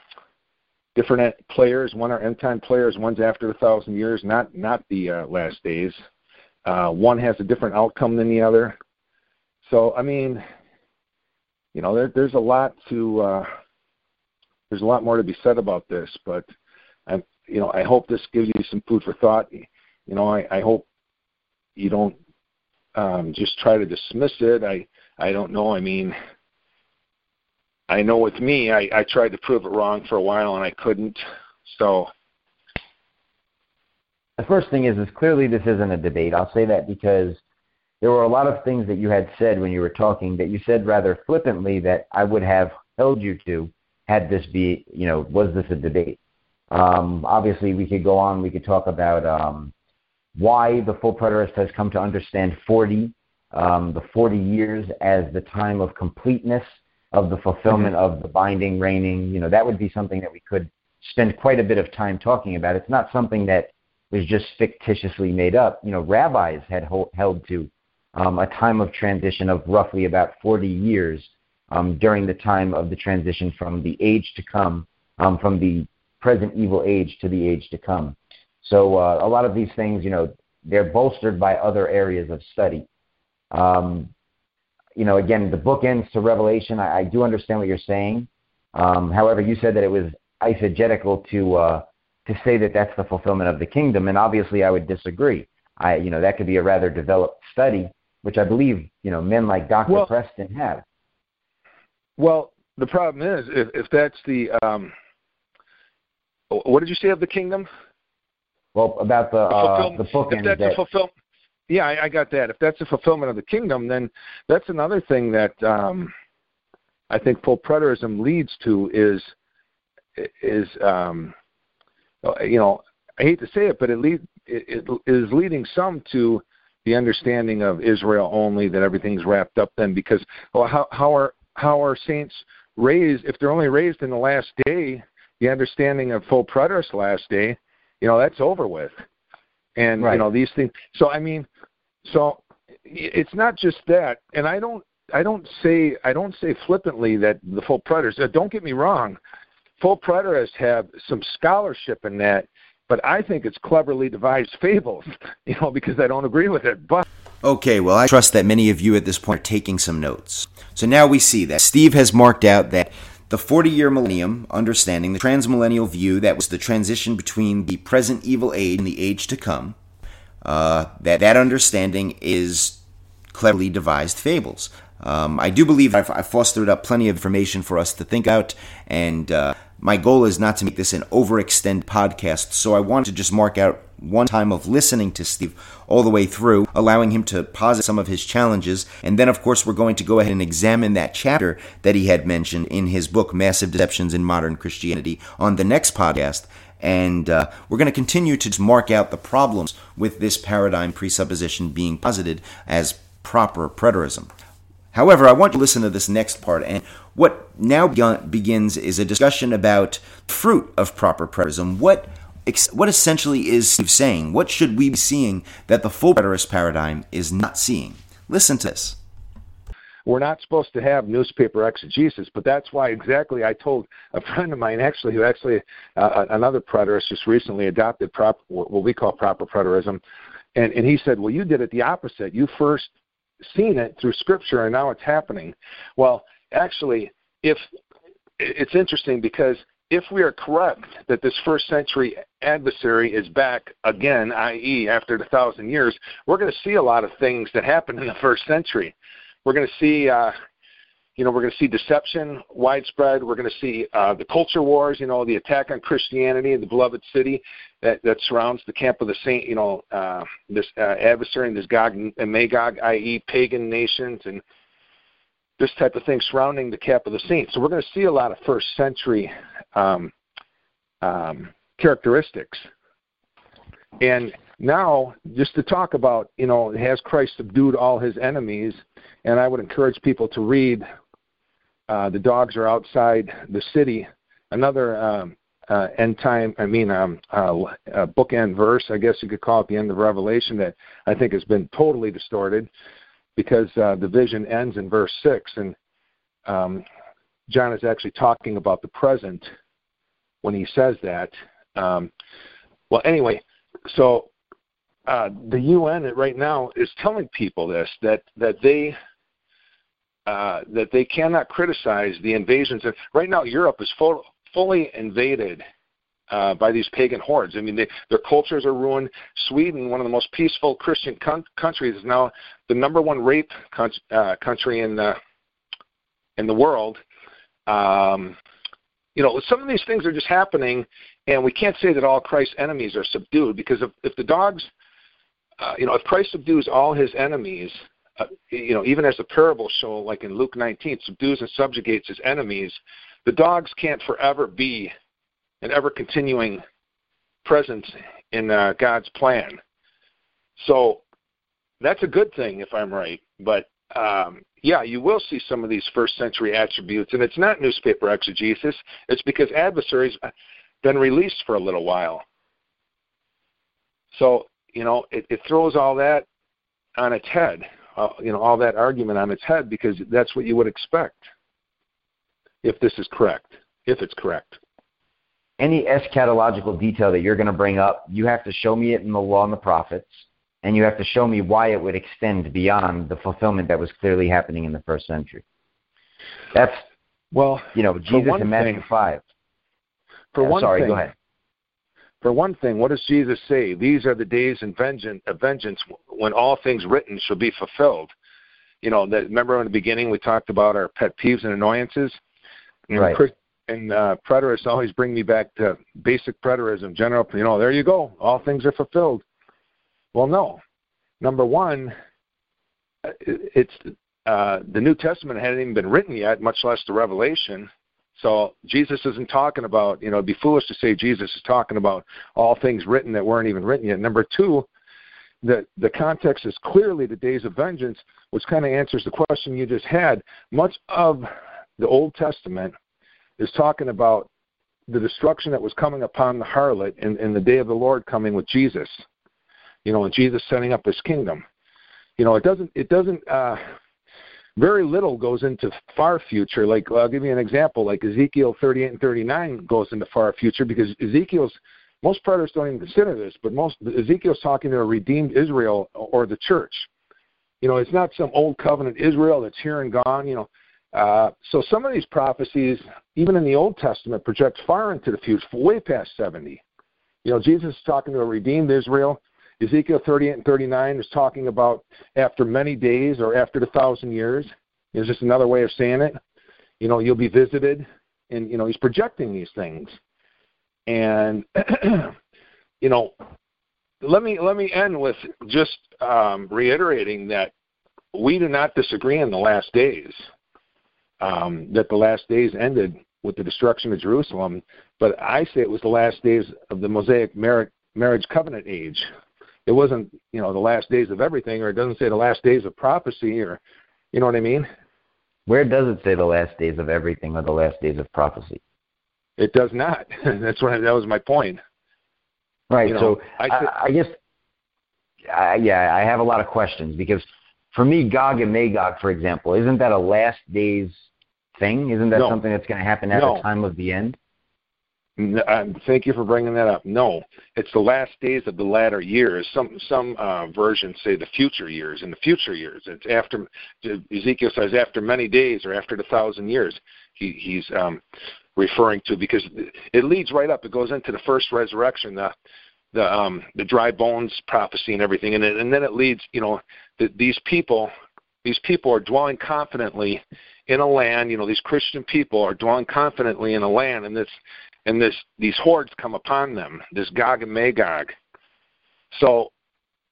different players. One are end time players. One's after the thousand years, not not the uh, last days. Uh, one has a different outcome than the other. So I mean, you know, there, there's a lot to uh, there's a lot more to be said about this, but I, you know, I hope this gives you some food for thought. You know, I, I hope you don't um, just try to dismiss it. I I don't know. I mean, I know with me, I, I tried to prove it wrong for a while and I couldn't. So the first thing is, is clearly this isn't a debate. I'll say that because there were a lot of things that you had said when you were talking that you said rather flippantly that I would have held you to had this be, you know, was this a debate? Um, obviously, we could go on. We could talk about um, why the full preterist has come to understand 40, um, the 40 years as the time of completeness of the fulfillment mm-hmm. of the binding, reigning. You know, that would be something that we could spend quite a bit of time talking about. It's not something that was just fictitiously made up. You know, rabbis had hold, held to um, a time of transition of roughly about 40 years um, during the time of the transition from the age to come, um, from the present evil age to the age to come. So uh, a lot of these things, you know, they're bolstered by other areas of study. Um, you know, again, the book ends to Revelation. I, I do understand what you're saying. Um, however, you said that it was eisegetical to uh, to say that that's the fulfillment of the kingdom, and obviously I would disagree. I, you know, that could be a rather developed study which I believe you know men like Dr. Well, Preston have. Well, the problem is if, if that's the um, what did you say of the kingdom? Well, about the uh, the book. If that's that, a fulfill, yeah, I, I got that. If that's a fulfillment of the kingdom, then that's another thing that um, I think full preterism leads to is is um, you know I hate to say it, but it lead it, it is leading some to the understanding of Israel only that everything's wrapped up then? Because well how how are how are saints raised? If they're only raised in the last day the understanding of full preterist last day you know that's over with. And right. you know these things so I mean so it's not just that and I don't I don't say I don't say flippantly that the full preterists don't get me wrong full preterists have some scholarship in that but I think it's cleverly devised fables, (laughs) you know, because I don't agree with it. But Okay, well, I trust that many of you at this point are taking some notes. So now we see that Steve has marked out that the 40 year millennium, understanding the transmillennial view that was the transition between the present evil age and the age to come, uh, that that understanding is cleverly devised fables. Um, I do believe I've, I've, fostered up plenty of information for us to think out, and uh, my goal is not to make this an overextend podcast, so I wanted to just mark out one time of listening to Steve all the way through, allowing him to posit some of his challenges. And then, of course, we're going to go ahead and examine that chapter that he had mentioned in his book, Massive Deceptions in Modern Christianity, on the next podcast. And uh, we're going to continue to mark out the problems with this paradigm presupposition being posited as proper preterism. However, I want you to listen to this next part, and what now begins is a discussion about fruit of proper preterism. What what essentially is Steve saying? What should we be seeing that the full preterist paradigm is not seeing? Listen to this. We're not supposed to have newspaper exegesis, but that's why exactly I told a friend of mine actually, who actually uh, another preterist just recently adopted prop, what we call proper preterism, and and he said, well, you did it the opposite. You first seen it through Scripture, and now it's happening. Well, actually, if it's interesting because if we are correct that this first century adversary is back again, i.e., after the thousand years, we're going to see a lot of things that happened in the first century. We're going to see, uh, you know, we're going to see deception widespread. We're going to see uh, the culture wars, you know, the attack on Christianity, the beloved city that, that surrounds the camp of the saint, you know, uh, this uh, adversary and this Gog and Magog, i.e., pagan nations and this type of thing surrounding the cap of the saints. So we're going to see a lot of first century um, um, characteristics. And now, just to talk about, you know, has Christ subdued all his enemies? And I would encourage people to read uh, The Dogs Are Outside the City, another um, uh, end time, I mean, um, uh, uh, bookend verse, I guess you could call it the end of Revelation, that I think has been totally distorted because uh, the vision ends in verse 6. And um, John is actually talking about the present when he says that. Um, well, anyway, so uh, the UN right now is telling people this that that they uh, that they cannot criticize the invasions. Of, right now, Europe is full, fully invaded uh, by these pagan hordes. I mean, they, their cultures are ruined. Sweden, one of the most peaceful Christian con- countries, is now the number one rape con- uh, country in the in the world. Um, you know, some of these things are just happening, and we can't say that all Christ's enemies are subdued because if, if the dogs, uh, you know, if Christ subdues all his enemies, uh, you know, even as the parable show, like in Luke 19, subdues and subjugates his enemies, the dogs can't forever be an ever continuing presence in uh, God's plan. So that's a good thing if I'm right. But um, yeah, you will see some of these first century attributes, and it's not newspaper exegesis. It's because adversaries been released for a little while. So you know, it, it throws all that on its head. Uh, you know, all that argument on its head because that's what you would expect if this is correct. If it's correct any eschatological detail that you're going to bring up, you have to show me it in the law and the prophets, and you have to show me why it would extend beyond the fulfillment that was clearly happening in the first century. That's well, you know, Jesus in Matthew thing, five. For I'm one sorry, thing, go ahead. For one thing, what does Jesus say? These are the days of vengeance, of vengeance when all things written shall be fulfilled. You know, that remember in the beginning we talked about our pet peeves and annoyances. And right and uh, preterists always bring me back to basic preterism, general. You know, there you go. All things are fulfilled. Well, no. Number one, uh, it's uh, the New Testament hadn't even been written yet, much less the Revelation. So Jesus isn't talking about. You know, it'd be foolish to say Jesus is talking about all things written that weren't even written yet. Number two, the the context is clearly the days of vengeance, which kind of answers the question you just had. Much of the Old Testament is talking about the destruction that was coming upon the harlot in, in the day of the Lord coming with Jesus. You know, and Jesus setting up his kingdom. You know, it doesn't it doesn't uh very little goes into far future. Like I'll give you an example. Like Ezekiel 38 and 39 goes into far future because Ezekiel's most preterists don't even consider this, but most Ezekiel's talking to a redeemed Israel or the church. You know, it's not some old covenant Israel that's here and gone. You know, Uh, so some of these prophecies, even in the Old Testament, project far into the future, way past 70. You know, Jesus is talking to a redeemed Israel. Ezekiel 38 and 39 is talking about after many days or after the thousand years. It's just another way of saying it. You know, you'll be visited, and you know he's projecting these things. And (clears throat) you know, let me let me end with just um, reiterating that we do not disagree in the last days. Um, that the last days ended with the destruction of Jerusalem, but I say it was the last days of the Mosaic marriage, marriage covenant age. It wasn't, you know, the last days of everything, or it doesn't say the last days of prophecy, or, you know what I mean? Where does it say the last days of everything or the last days of prophecy? It does not. (laughs) That's what that was my point. Right. You know, so I, I, I guess, I, yeah, I have a lot of questions because for me, Gog and Magog, for example, isn't that a last days thing? Isn't that no. something that's going to happen at no. the time of the end? Um, thank you for bringing that up. No, it's the last days of the latter years. Some some uh, versions say the future years. In the future years, it's after Ezekiel says after many days or after the thousand years. He, he's um, referring to because it leads right up. It goes into the first resurrection, the the um, the dry bones prophecy and everything, and it, and then it leads. You know, the, these people these people are dwelling confidently in a land. You know, these Christian people are dwelling confidently in a land, and this and this these hordes come upon them, this Gog and Magog. So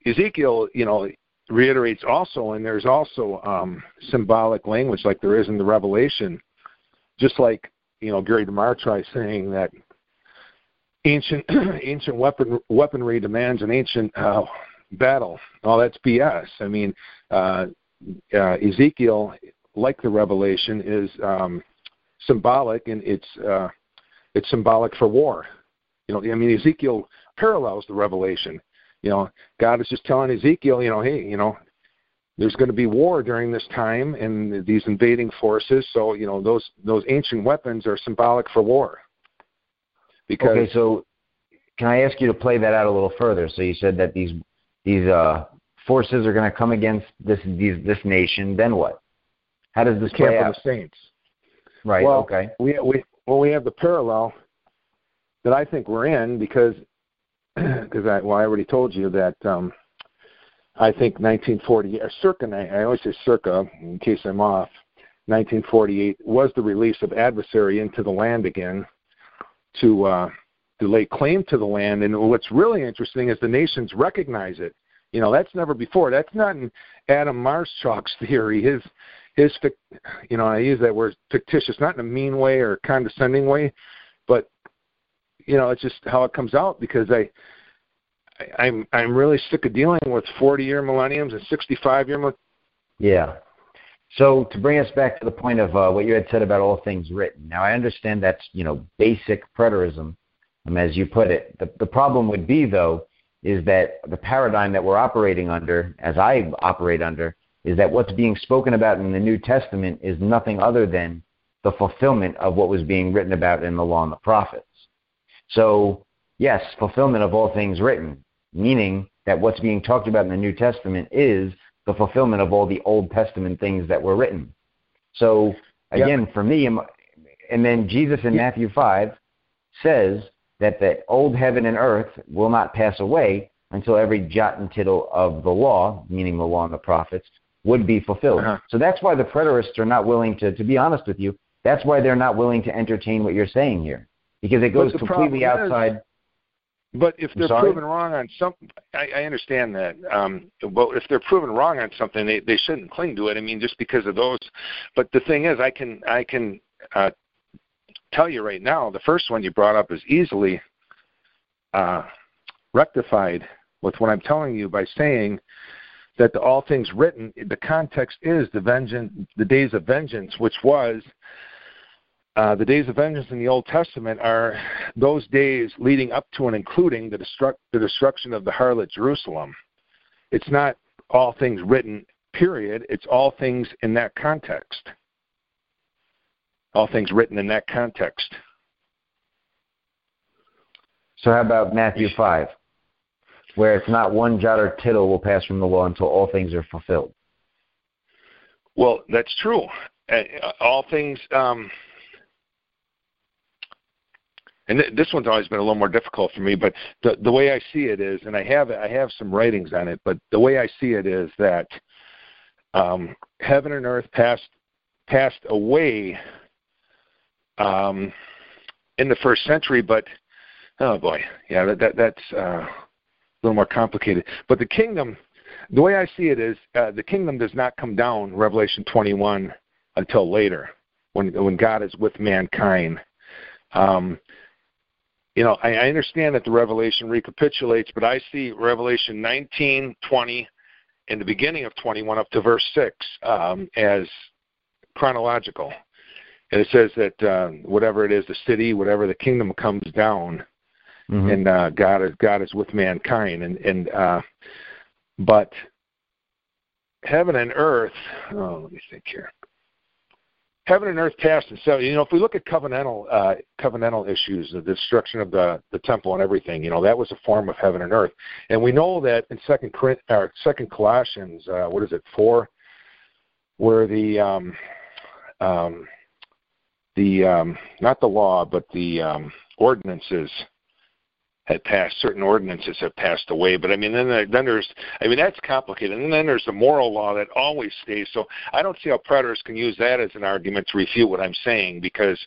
Ezekiel, you know, reiterates also, and there's also um, symbolic language like there is in the Revelation, just like you know Gary DeMar saying that ancient (clears throat) ancient weapon weaponry demands an ancient uh, battle. Oh, that's BS. I mean, uh, uh, Ezekiel, like the Revelation, is um, symbolic and it's uh, it's symbolic for war. You know, I mean, Ezekiel parallels the Revelation. You know, God is just telling Ezekiel, you know, hey, you know, there's going to be war during this time and these invading forces. So, you know, those those ancient weapons are symbolic for war. Because okay, so can I ask you to play that out a little further? So you said that these these uh, forces are going to come against this these, this nation. Then what? How does this camp play of out? the saints? Right. Well, okay. We we well, we have the parallel that I think we're in because (clears throat) because I well I already told you that um, I think 1940 or circa I always say circa in case I'm off 1948 was the release of adversary into the land again to uh, to lay claim to the land. And what's really interesting is the nations recognize it. You know that's never before. That's not in Adam Maarschalk's (laughs) theory. His his you know I use that word fictitious not in a mean way or condescending way, but you know it's just how it comes out because I. I'm I'm really sick of dealing with 40 year millenniums and 65 year. yeah. So to bring us back to the point of uh, what you had said about all things written. Now I understand that's you know basic preterism, um, as you put it. The the problem would be though is that the paradigm that we're operating under, as I operate under, is that what's being spoken about in the New Testament is nothing other than the fulfillment of what was being written about in the law and the prophets. So, yes, fulfillment of all things written, meaning that what's being talked about in the New Testament is the fulfillment of all the Old Testament things that were written. So, again, yep. for me, and then Jesus in. Matthew 5 says that the old heaven and earth will not pass away until every jot and tittle of the law, meaning the law and the prophets, would be fulfilled. Uh-huh. So that's why the preterists are not willing to, to be honest with you, that's why they're not willing to entertain what you're saying here. Because it goes completely outside. Is, but if they're proven wrong on something, I, I understand that. Um, but if they're proven wrong on something, they, they shouldn't cling to it. I mean, just because of those. But the thing is, I can I can uh, tell you right now, the first one you brought up is easily uh, rectified with what I'm telling you by saying that the, all things written, the context is the vengeance, the days of vengeance, which was uh, the days of vengeance in the Old Testament are those days leading up to and including the, destruct, the destruction of the harlot Jerusalem. It's not all things written, period. It's all things in that context. All things written in that context. So, how about Matthew 5? Where it's not one jot or tittle will pass from the law until all things are fulfilled. Well, that's true. all things. Um, and th- this one's always been a little more difficult for me, but the the way I see it is, and I have I have some writings on it, but the way I see it is that um, heaven and earth passed passed away um, in the first century, but oh boy, yeah, that, that that's uh, a little more complicated. But the kingdom, the way I see it is, uh, the kingdom does not come down, Revelation 21, until later, when when God is with mankind. Um, you know, I, I understand that the Revelation recapitulates, but I see Revelation 19, 20, and the beginning of 21 up to verse 6 um, as chronological. And it says that uh, whatever it is, the city, whatever the kingdom comes down, mm-hmm. and uh, God is God is with mankind. And and uh, but heaven and earth. Oh, let me think here heaven and earth passed and so you know if we look at covenantal uh covenantal issues the destruction of the the temple and everything you know that was a form of heaven and earth and we know that in second or second colossians uh what is it four where the um um the um not the law but the um ordinances had passed, certain ordinances have passed away. But I mean, then then there's, I mean, that's complicated. And then there's the moral law that always stays. So I don't see how preterists can use that as an argument to refute what I'm saying because,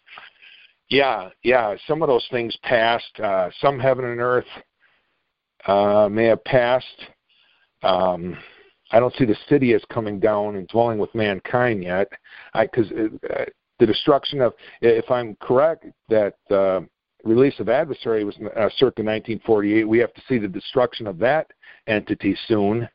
yeah, yeah, some of those things passed. Uh, some heaven and earth uh, may have passed. Um, I don't see the city as coming down and dwelling with mankind yet, I because uh, the destruction of, if I'm correct, that uh, release of adversary was uh, circa 1948. We have to see the destruction of that entity soon.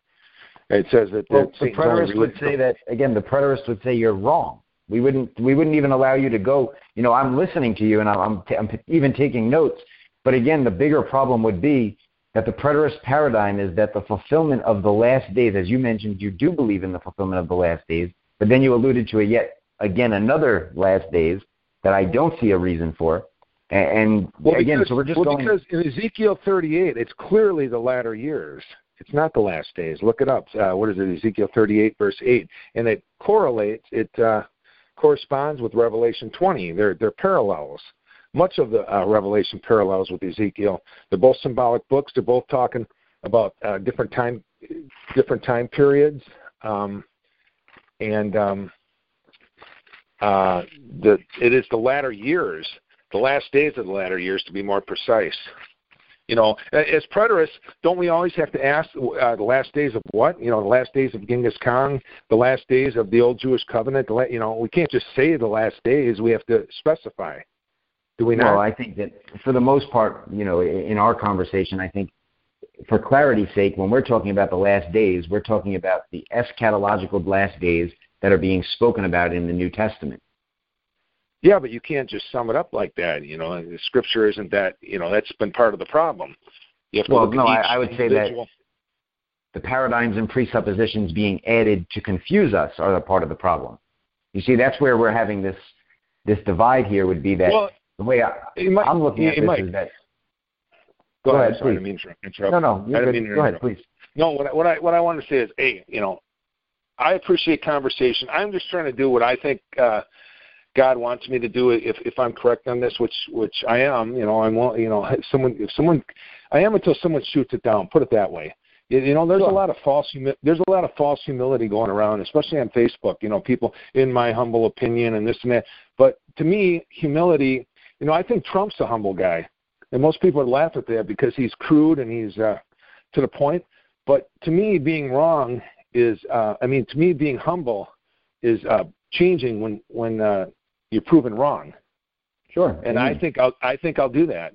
It says that well, the preterist would say that again. The preterist would say you're wrong. We wouldn't we wouldn't even allow you to go. You know, I'm listening to you and I'm I'm, t- I'm even taking notes. But again, the bigger problem would be that the preterist paradigm is that the fulfillment of the last days, as you mentioned, you do believe in the fulfillment of the last days, but then you alluded to a yet again another last days that I don't see a reason for. And, well, again, because, so we're just well, going. because in Ezekiel 38, it's clearly the latter years. It's not the last days. Look it up. Uh, what is it? Ezekiel 38, verse 8, and it correlates. It uh, corresponds with Revelation 20. They're they're parallels. Much of the uh, Revelation parallels with Ezekiel. They're both symbolic books. They're both talking about uh, different time different time periods. Um, and um, uh, the it is the latter years the last days of the latter years, to be more precise. You know, as preterists, don't we always have to ask uh, the last days of what? You know, the last days of Genghis Khan, the last days of the old Jewish covenant. The la- you know, we can't just say the last days. We have to specify. Do we not? Well, I think that for the most part, you know, in our conversation, I think for clarity's sake, when we're talking about the last days, we're talking about the eschatological last days that are being spoken about in the New Testament. Yeah, but you can't just sum it up like that. You know, the scripture isn't that. You know, that's been part of the problem. You have to well, no, I, I would say that the paradigms and presuppositions being added to confuse us are part of the problem. You see, that's where we're having this this divide here. Would be that well, the way I, am looking at this might. is that. Go, go ahead, ahead, sorry, please. I mean interrupt. No, no, I good. mean go ahead, please. No, what I, what I what I want to say is, hey, you know, I appreciate conversation. I'm just trying to do what I think uh, God wants me to do it if if I'm correct on this, which which I am. You know, I'm you know someone if someone I am until someone shoots it down. Put it that way. You, know, there's sure. a lot of false humi- there's a lot of false humility going around, especially on Facebook. You know, people in my humble opinion and this and that. But to me, humility. You know, I think Trump's a humble guy, and most people would laugh at that because he's crude and he's uh, to the point. But to me, being wrong is, uh, I mean, to me, being humble is uh, changing when when uh, you're proven wrong. Sure. And Amen. I think I'll I think I'll do that.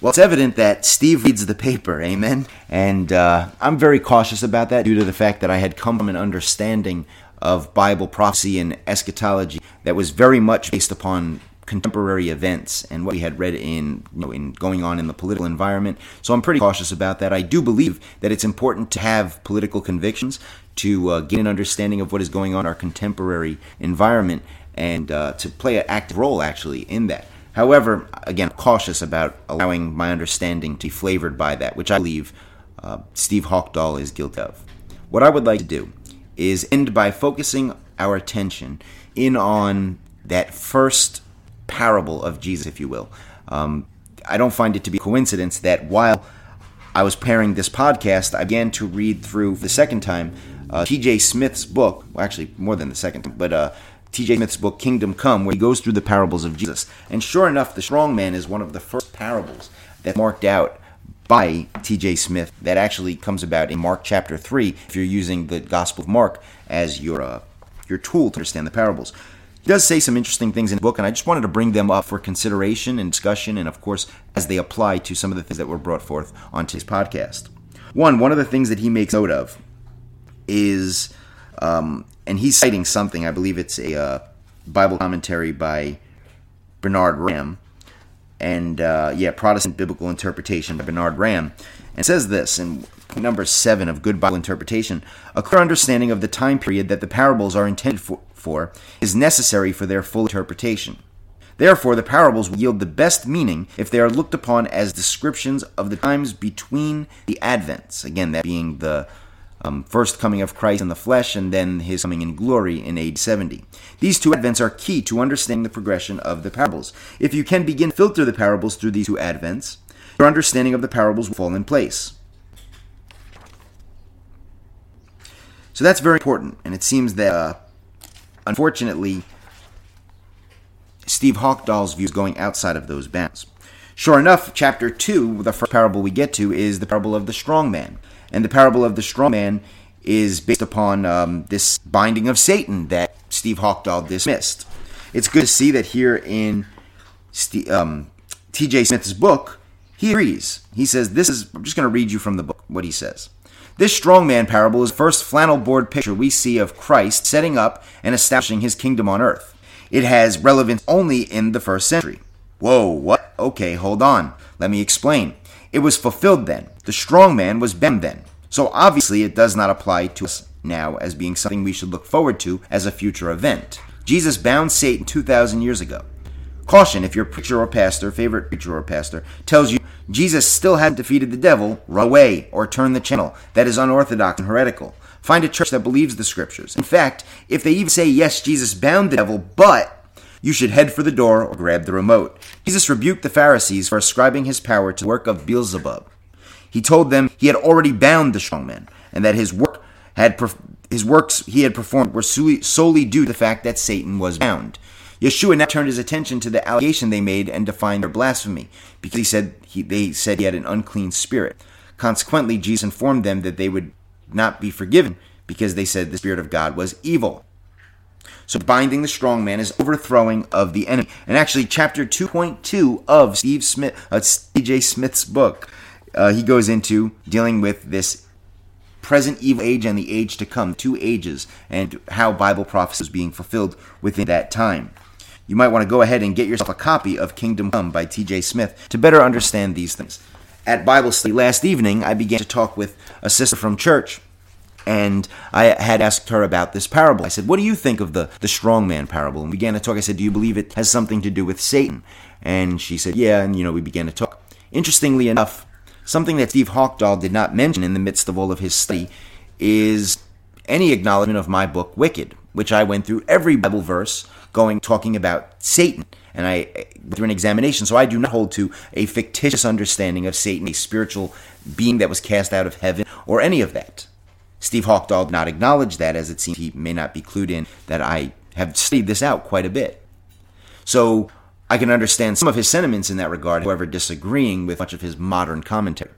Well, it's evident that Steve reads the paper, amen? And uh, I'm very cautious about that due to the fact that I had come from an understanding of Bible prophecy and eschatology that was very much based upon contemporary events and what we had read in, you know, in going on in the political environment. So I'm pretty cautious about that. I do believe that it's important to have political convictions to uh, gain an understanding of what is going on in our contemporary environment and uh, to play an active role actually in that. However, again, cautious about allowing my understanding to be flavored by that, which I believe uh, Steve Haukdahl is guilty of. What I would like to do is end by focusing our attention in on that first parable of Jesus, if you will. Um, I don't find it to be a coincidence that while I was pairing this podcast, I began to read through the second time uh, T.J. Smith's book. Well, actually, more than the second time, but uh, T.J. Smith's book, Kingdom Come, where he goes through the parables of Jesus. And sure enough, the strong man is one of the first parables that's marked out by T.J. Smith that actually comes about in Mark chapter 3, if you're using the Gospel of Mark as your, uh, your tool to understand the parables. He does say some interesting things in the book, and I just wanted to bring them up for consideration and discussion, and of course, as they apply to some of the things that were brought forth on today's podcast. One, one of the things that he makes note of is, um, and he's citing something, I believe it's a uh, Bible commentary by Bernard Ramm. and uh, yeah, Protestant Biblical Interpretation by Bernard Ramm. and says this in number seven of Good Bible Interpretation a clear understanding of the time period that the parables are intended for, for is necessary for their full interpretation. Therefore, the parables will yield the best meaning if they are looked upon as descriptions of the times between the advents. Again, that being the um, first coming of Christ in the flesh and then his coming in glory in AD 70. These two advents are key to understanding the progression of the parables. If you can begin to filter the parables through these two advents, your understanding of the parables will fall in place. So that's very important, and it seems that, uh, unfortunately, Steve Haukdahl's view is going outside of those bounds. Sure enough, chapter 2, the first parable we get to, is the parable of the strong man. And the parable of the strong man is based upon um, this binding of Satan that Steve Haukdahl dismissed. It's good to see that here in um, T.J. Smith's book, he agrees. He says, This is, I'm just going to read you from the book what he says. This strongman parable is the first flannel board picture we see of Christ setting up and establishing his kingdom on earth. It has relevance only in the first century. Whoa, what? Okay, hold on. Let me explain. It was fulfilled then. The strong man was bound then. So obviously it does not apply to us now as being something we should look forward to as a future event. Jesus bound Satan 2,000 years ago. Caution if your preacher or pastor, favorite preacher or pastor, tells you Jesus still hadn't defeated the devil, run away or turn the channel. That is unorthodox and heretical. Find a church that believes the scriptures. In fact, if they even say, yes, Jesus bound the devil, but you should head for the door or grab the remote. Jesus rebuked the Pharisees for ascribing his power to the work of Beelzebub. He told them he had already bound the strong man, and that his work had his works he had performed were solely due to the fact that Satan was bound. Yeshua now turned his attention to the allegation they made and defined their blasphemy, because he said he, they said he had an unclean spirit. Consequently, Jesus informed them that they would not be forgiven because they said the spirit of God was evil. So binding the strong man is overthrowing of the enemy. And actually, chapter 2.2 of Steve Smith, uh. Smith's book, uh, he goes into dealing with this present evil age and the age to come, two ages, and how Bible prophecy is being fulfilled within that time. You might want to go ahead and get yourself a copy of Kingdom Come by T.J. Smith to better understand these things. At Bible study last evening, I began to talk with a sister from church and I had asked her about this parable. I said, What do you think of the, the strong man parable? And we began to talk. I said, Do you believe it has something to do with Satan? And she said, Yeah, and you know, we began to talk. Interestingly enough, something that Steve Haukdahl did not mention in the midst of all of his study is any acknowledgement of my book, Wicked, which I went through every Bible verse going talking about Satan. And I uh, through an examination, so I do not hold to a fictitious understanding of Satan, a spiritual being that was cast out of heaven, or any of that. Steve Haukdahl did not acknowledge that, as it seems he may not be clued in that I have studied this out quite a bit. So I can understand some of his sentiments in that regard, however, disagreeing with much of his modern commentary.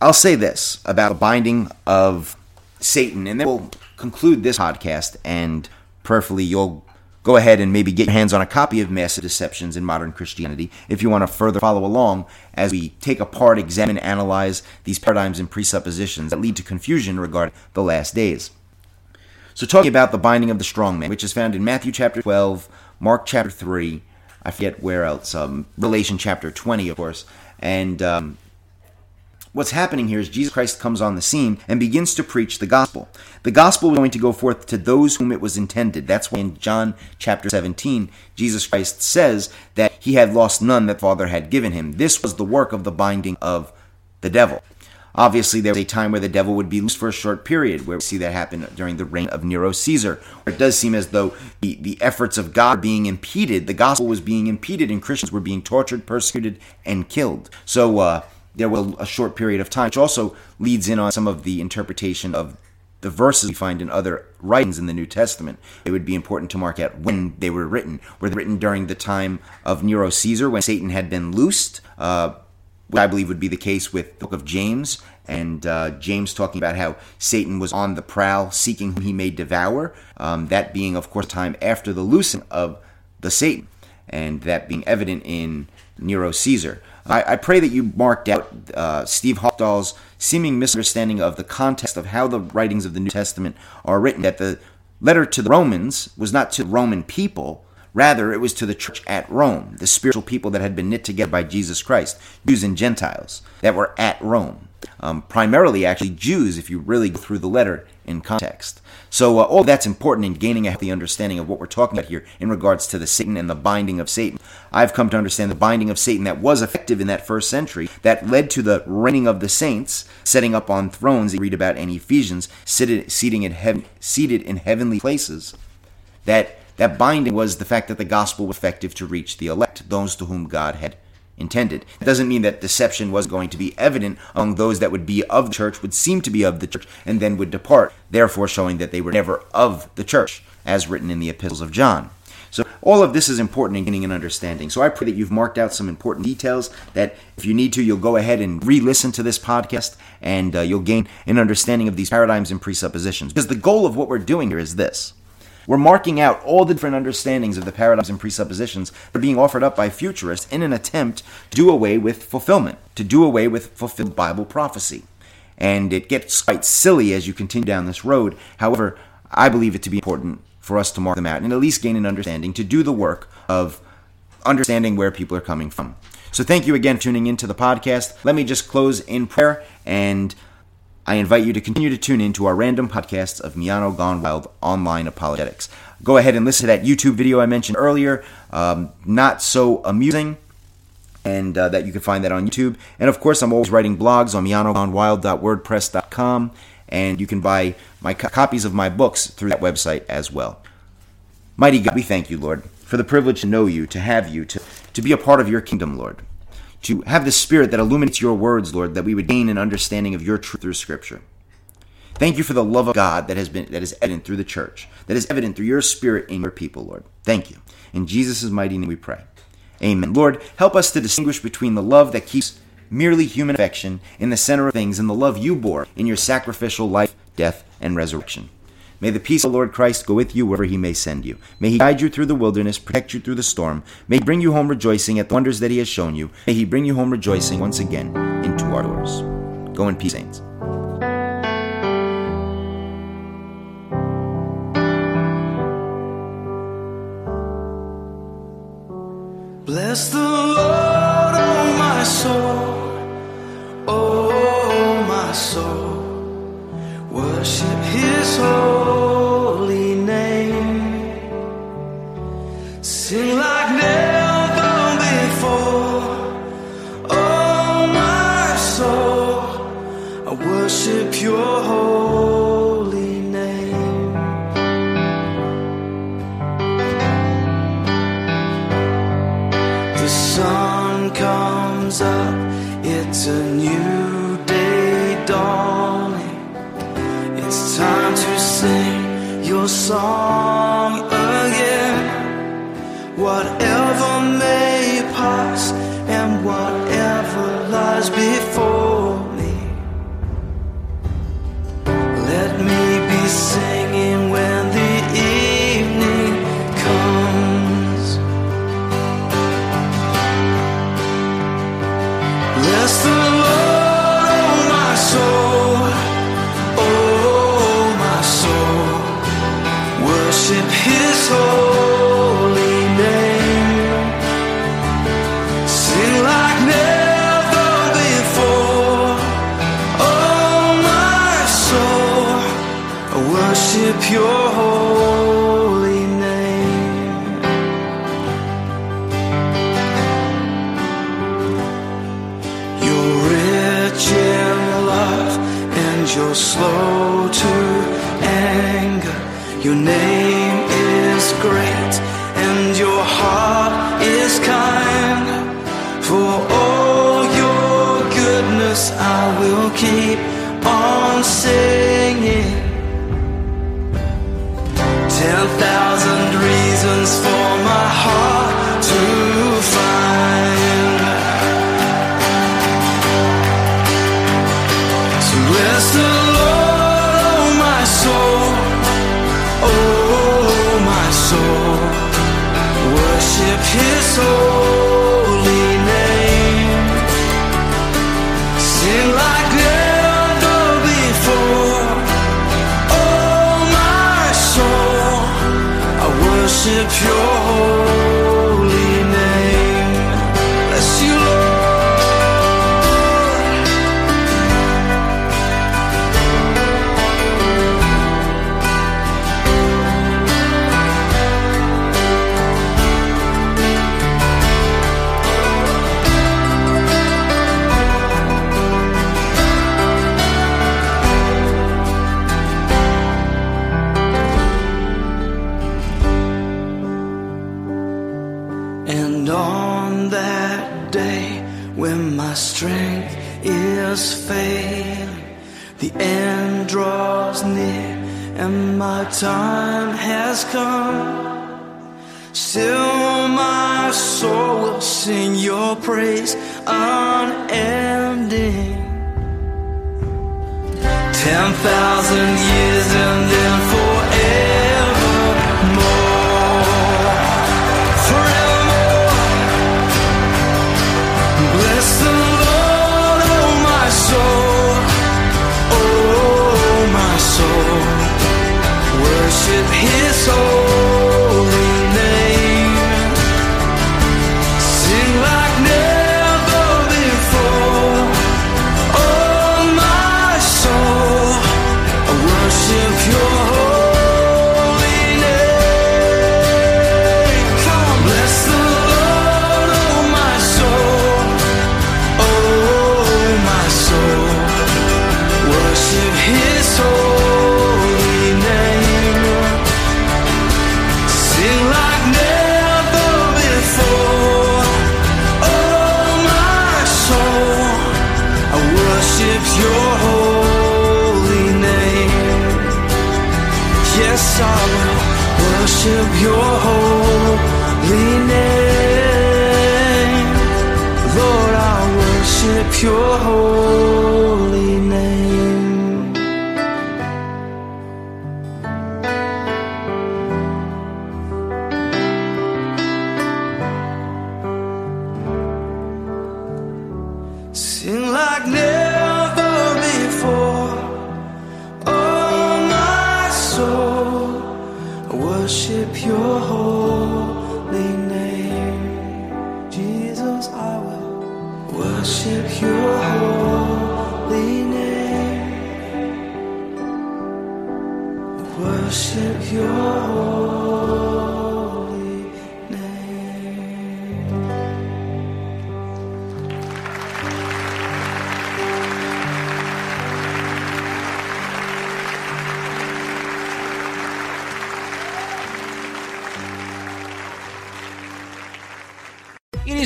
I'll say this about the binding of Satan, and then we'll conclude this podcast, and prayerfully you'll go ahead and maybe get your hands on a copy of Massive Deceptions in Modern Christianity if you want to further follow along as we take apart, examine, analyze these paradigms and presuppositions that lead to confusion regarding the last days. So, talking about the binding of the strong man, which is found in Matthew chapter 12, Mark chapter 3, I forget where else, um, Revelation chapter 20, of course, and um, What's happening here is Jesus Christ comes on the scene and begins to preach the gospel. The gospel is going to go forth to those whom it was intended. That's why in John chapter 17, Jesus Christ says that he had lost none that Father had given him. This was the work of the binding of the devil. Obviously, there was a time where the devil would be loose for a short period, where we see that happen during the reign of Nero Caesar. It does seem as though the, the efforts of God are being impeded, the gospel was being impeded, and Christians were being tortured, persecuted, and killed. So uh, there was a short period of time, which also leads in on some of the interpretation of the verses we find in other writings in the New Testament. It would be important to mark out when they were written. Were they written during the time of Nero Caesar, when Satan had been loosed? Uh, I believe would be the case with the book of James, and uh, James talking about how Satan was on the prowl, seeking whom he may devour. Um, that being, of course, time after the loosing of the Satan, and that being evident in Nero Caesar. I, I pray that you marked out uh, Steve Haukdahl's seeming misunderstanding of the context of how the writings of the New Testament are written. That the letter to the Romans was not to the Roman people, Rather, it was to the church at Rome, the spiritual people that had been knit together by Jesus Christ, Jews and Gentiles, that were at Rome. Um, primarily, actually, Jews, if you really go through the letter in context. So, uh, all that's important in gaining a healthy understanding of what we're talking about here in regards to the Satan and the binding of Satan. I've come to understand the binding of Satan that was effective in that first century, that led to the reigning of the saints, setting up on thrones. You read about in Ephesians, seated, seating in heaven, seated in heavenly places. That that binding was the fact that the gospel was effective to reach the elect, those to whom God had intended. It doesn't mean that deception was going to be evident among those that would be of the church, would seem to be of the church, and then would depart, therefore showing that they were never of the church, as written in the epistles of John. So all of this is important in gaining an understanding. So I pray that you've marked out some important details that if you need to, you'll go ahead and re-listen to this podcast and uh, you'll gain an understanding of these paradigms and presuppositions. Because the goal of what we're doing here is this. We're marking out all the different understandings of the paradigms and presuppositions that are being offered up by futurists in an attempt to do away with fulfillment, to do away with fulfilled Bible prophecy. And it gets quite silly as you continue down this road. However, I believe it to be important for us to mark them out and at least gain an understanding to do the work of understanding where people are coming from. So thank you again for tuning into the podcast. Let me just close in prayer and I invite you to continue to tune in to our random podcasts of Miano Gone Wild online apologetics. Go ahead and listen to that YouTube video I mentioned earlier. Um, not so amusing, and uh, that you can find that on YouTube. And of course, I'm always writing blogs on mianogonewild.wordpress.com, and you can buy my co- copies of my books through that website as well. Mighty God, we thank you, Lord, for the privilege to know you, to have you, to, to be a part of your kingdom, Lord to have the Spirit that illuminates your words, Lord, that we would gain an understanding of your truth through Scripture. Thank you for the love of God that has been that is evident through the church, that is evident through your Spirit in your people, Lord. Thank you. In Jesus' mighty name we pray. Amen. Lord, help us to distinguish between the love that keeps merely human affection in the center of things and the love you bore in your sacrificial life, death, and resurrection. May the peace of the Lord Christ go with you wherever he may send you. May he guide you through the wilderness, protect you through the storm. May he bring you home rejoicing at the wonders that he has shown you. May he bring you home rejoicing once again into our doors. Go in peace, saints. Bless the Lord, oh my soul, oh my soul. Worship his holy name. Sing like never before. Oh, my soul, I worship your holy name. The sun comes up, it's a new song again. Whatever may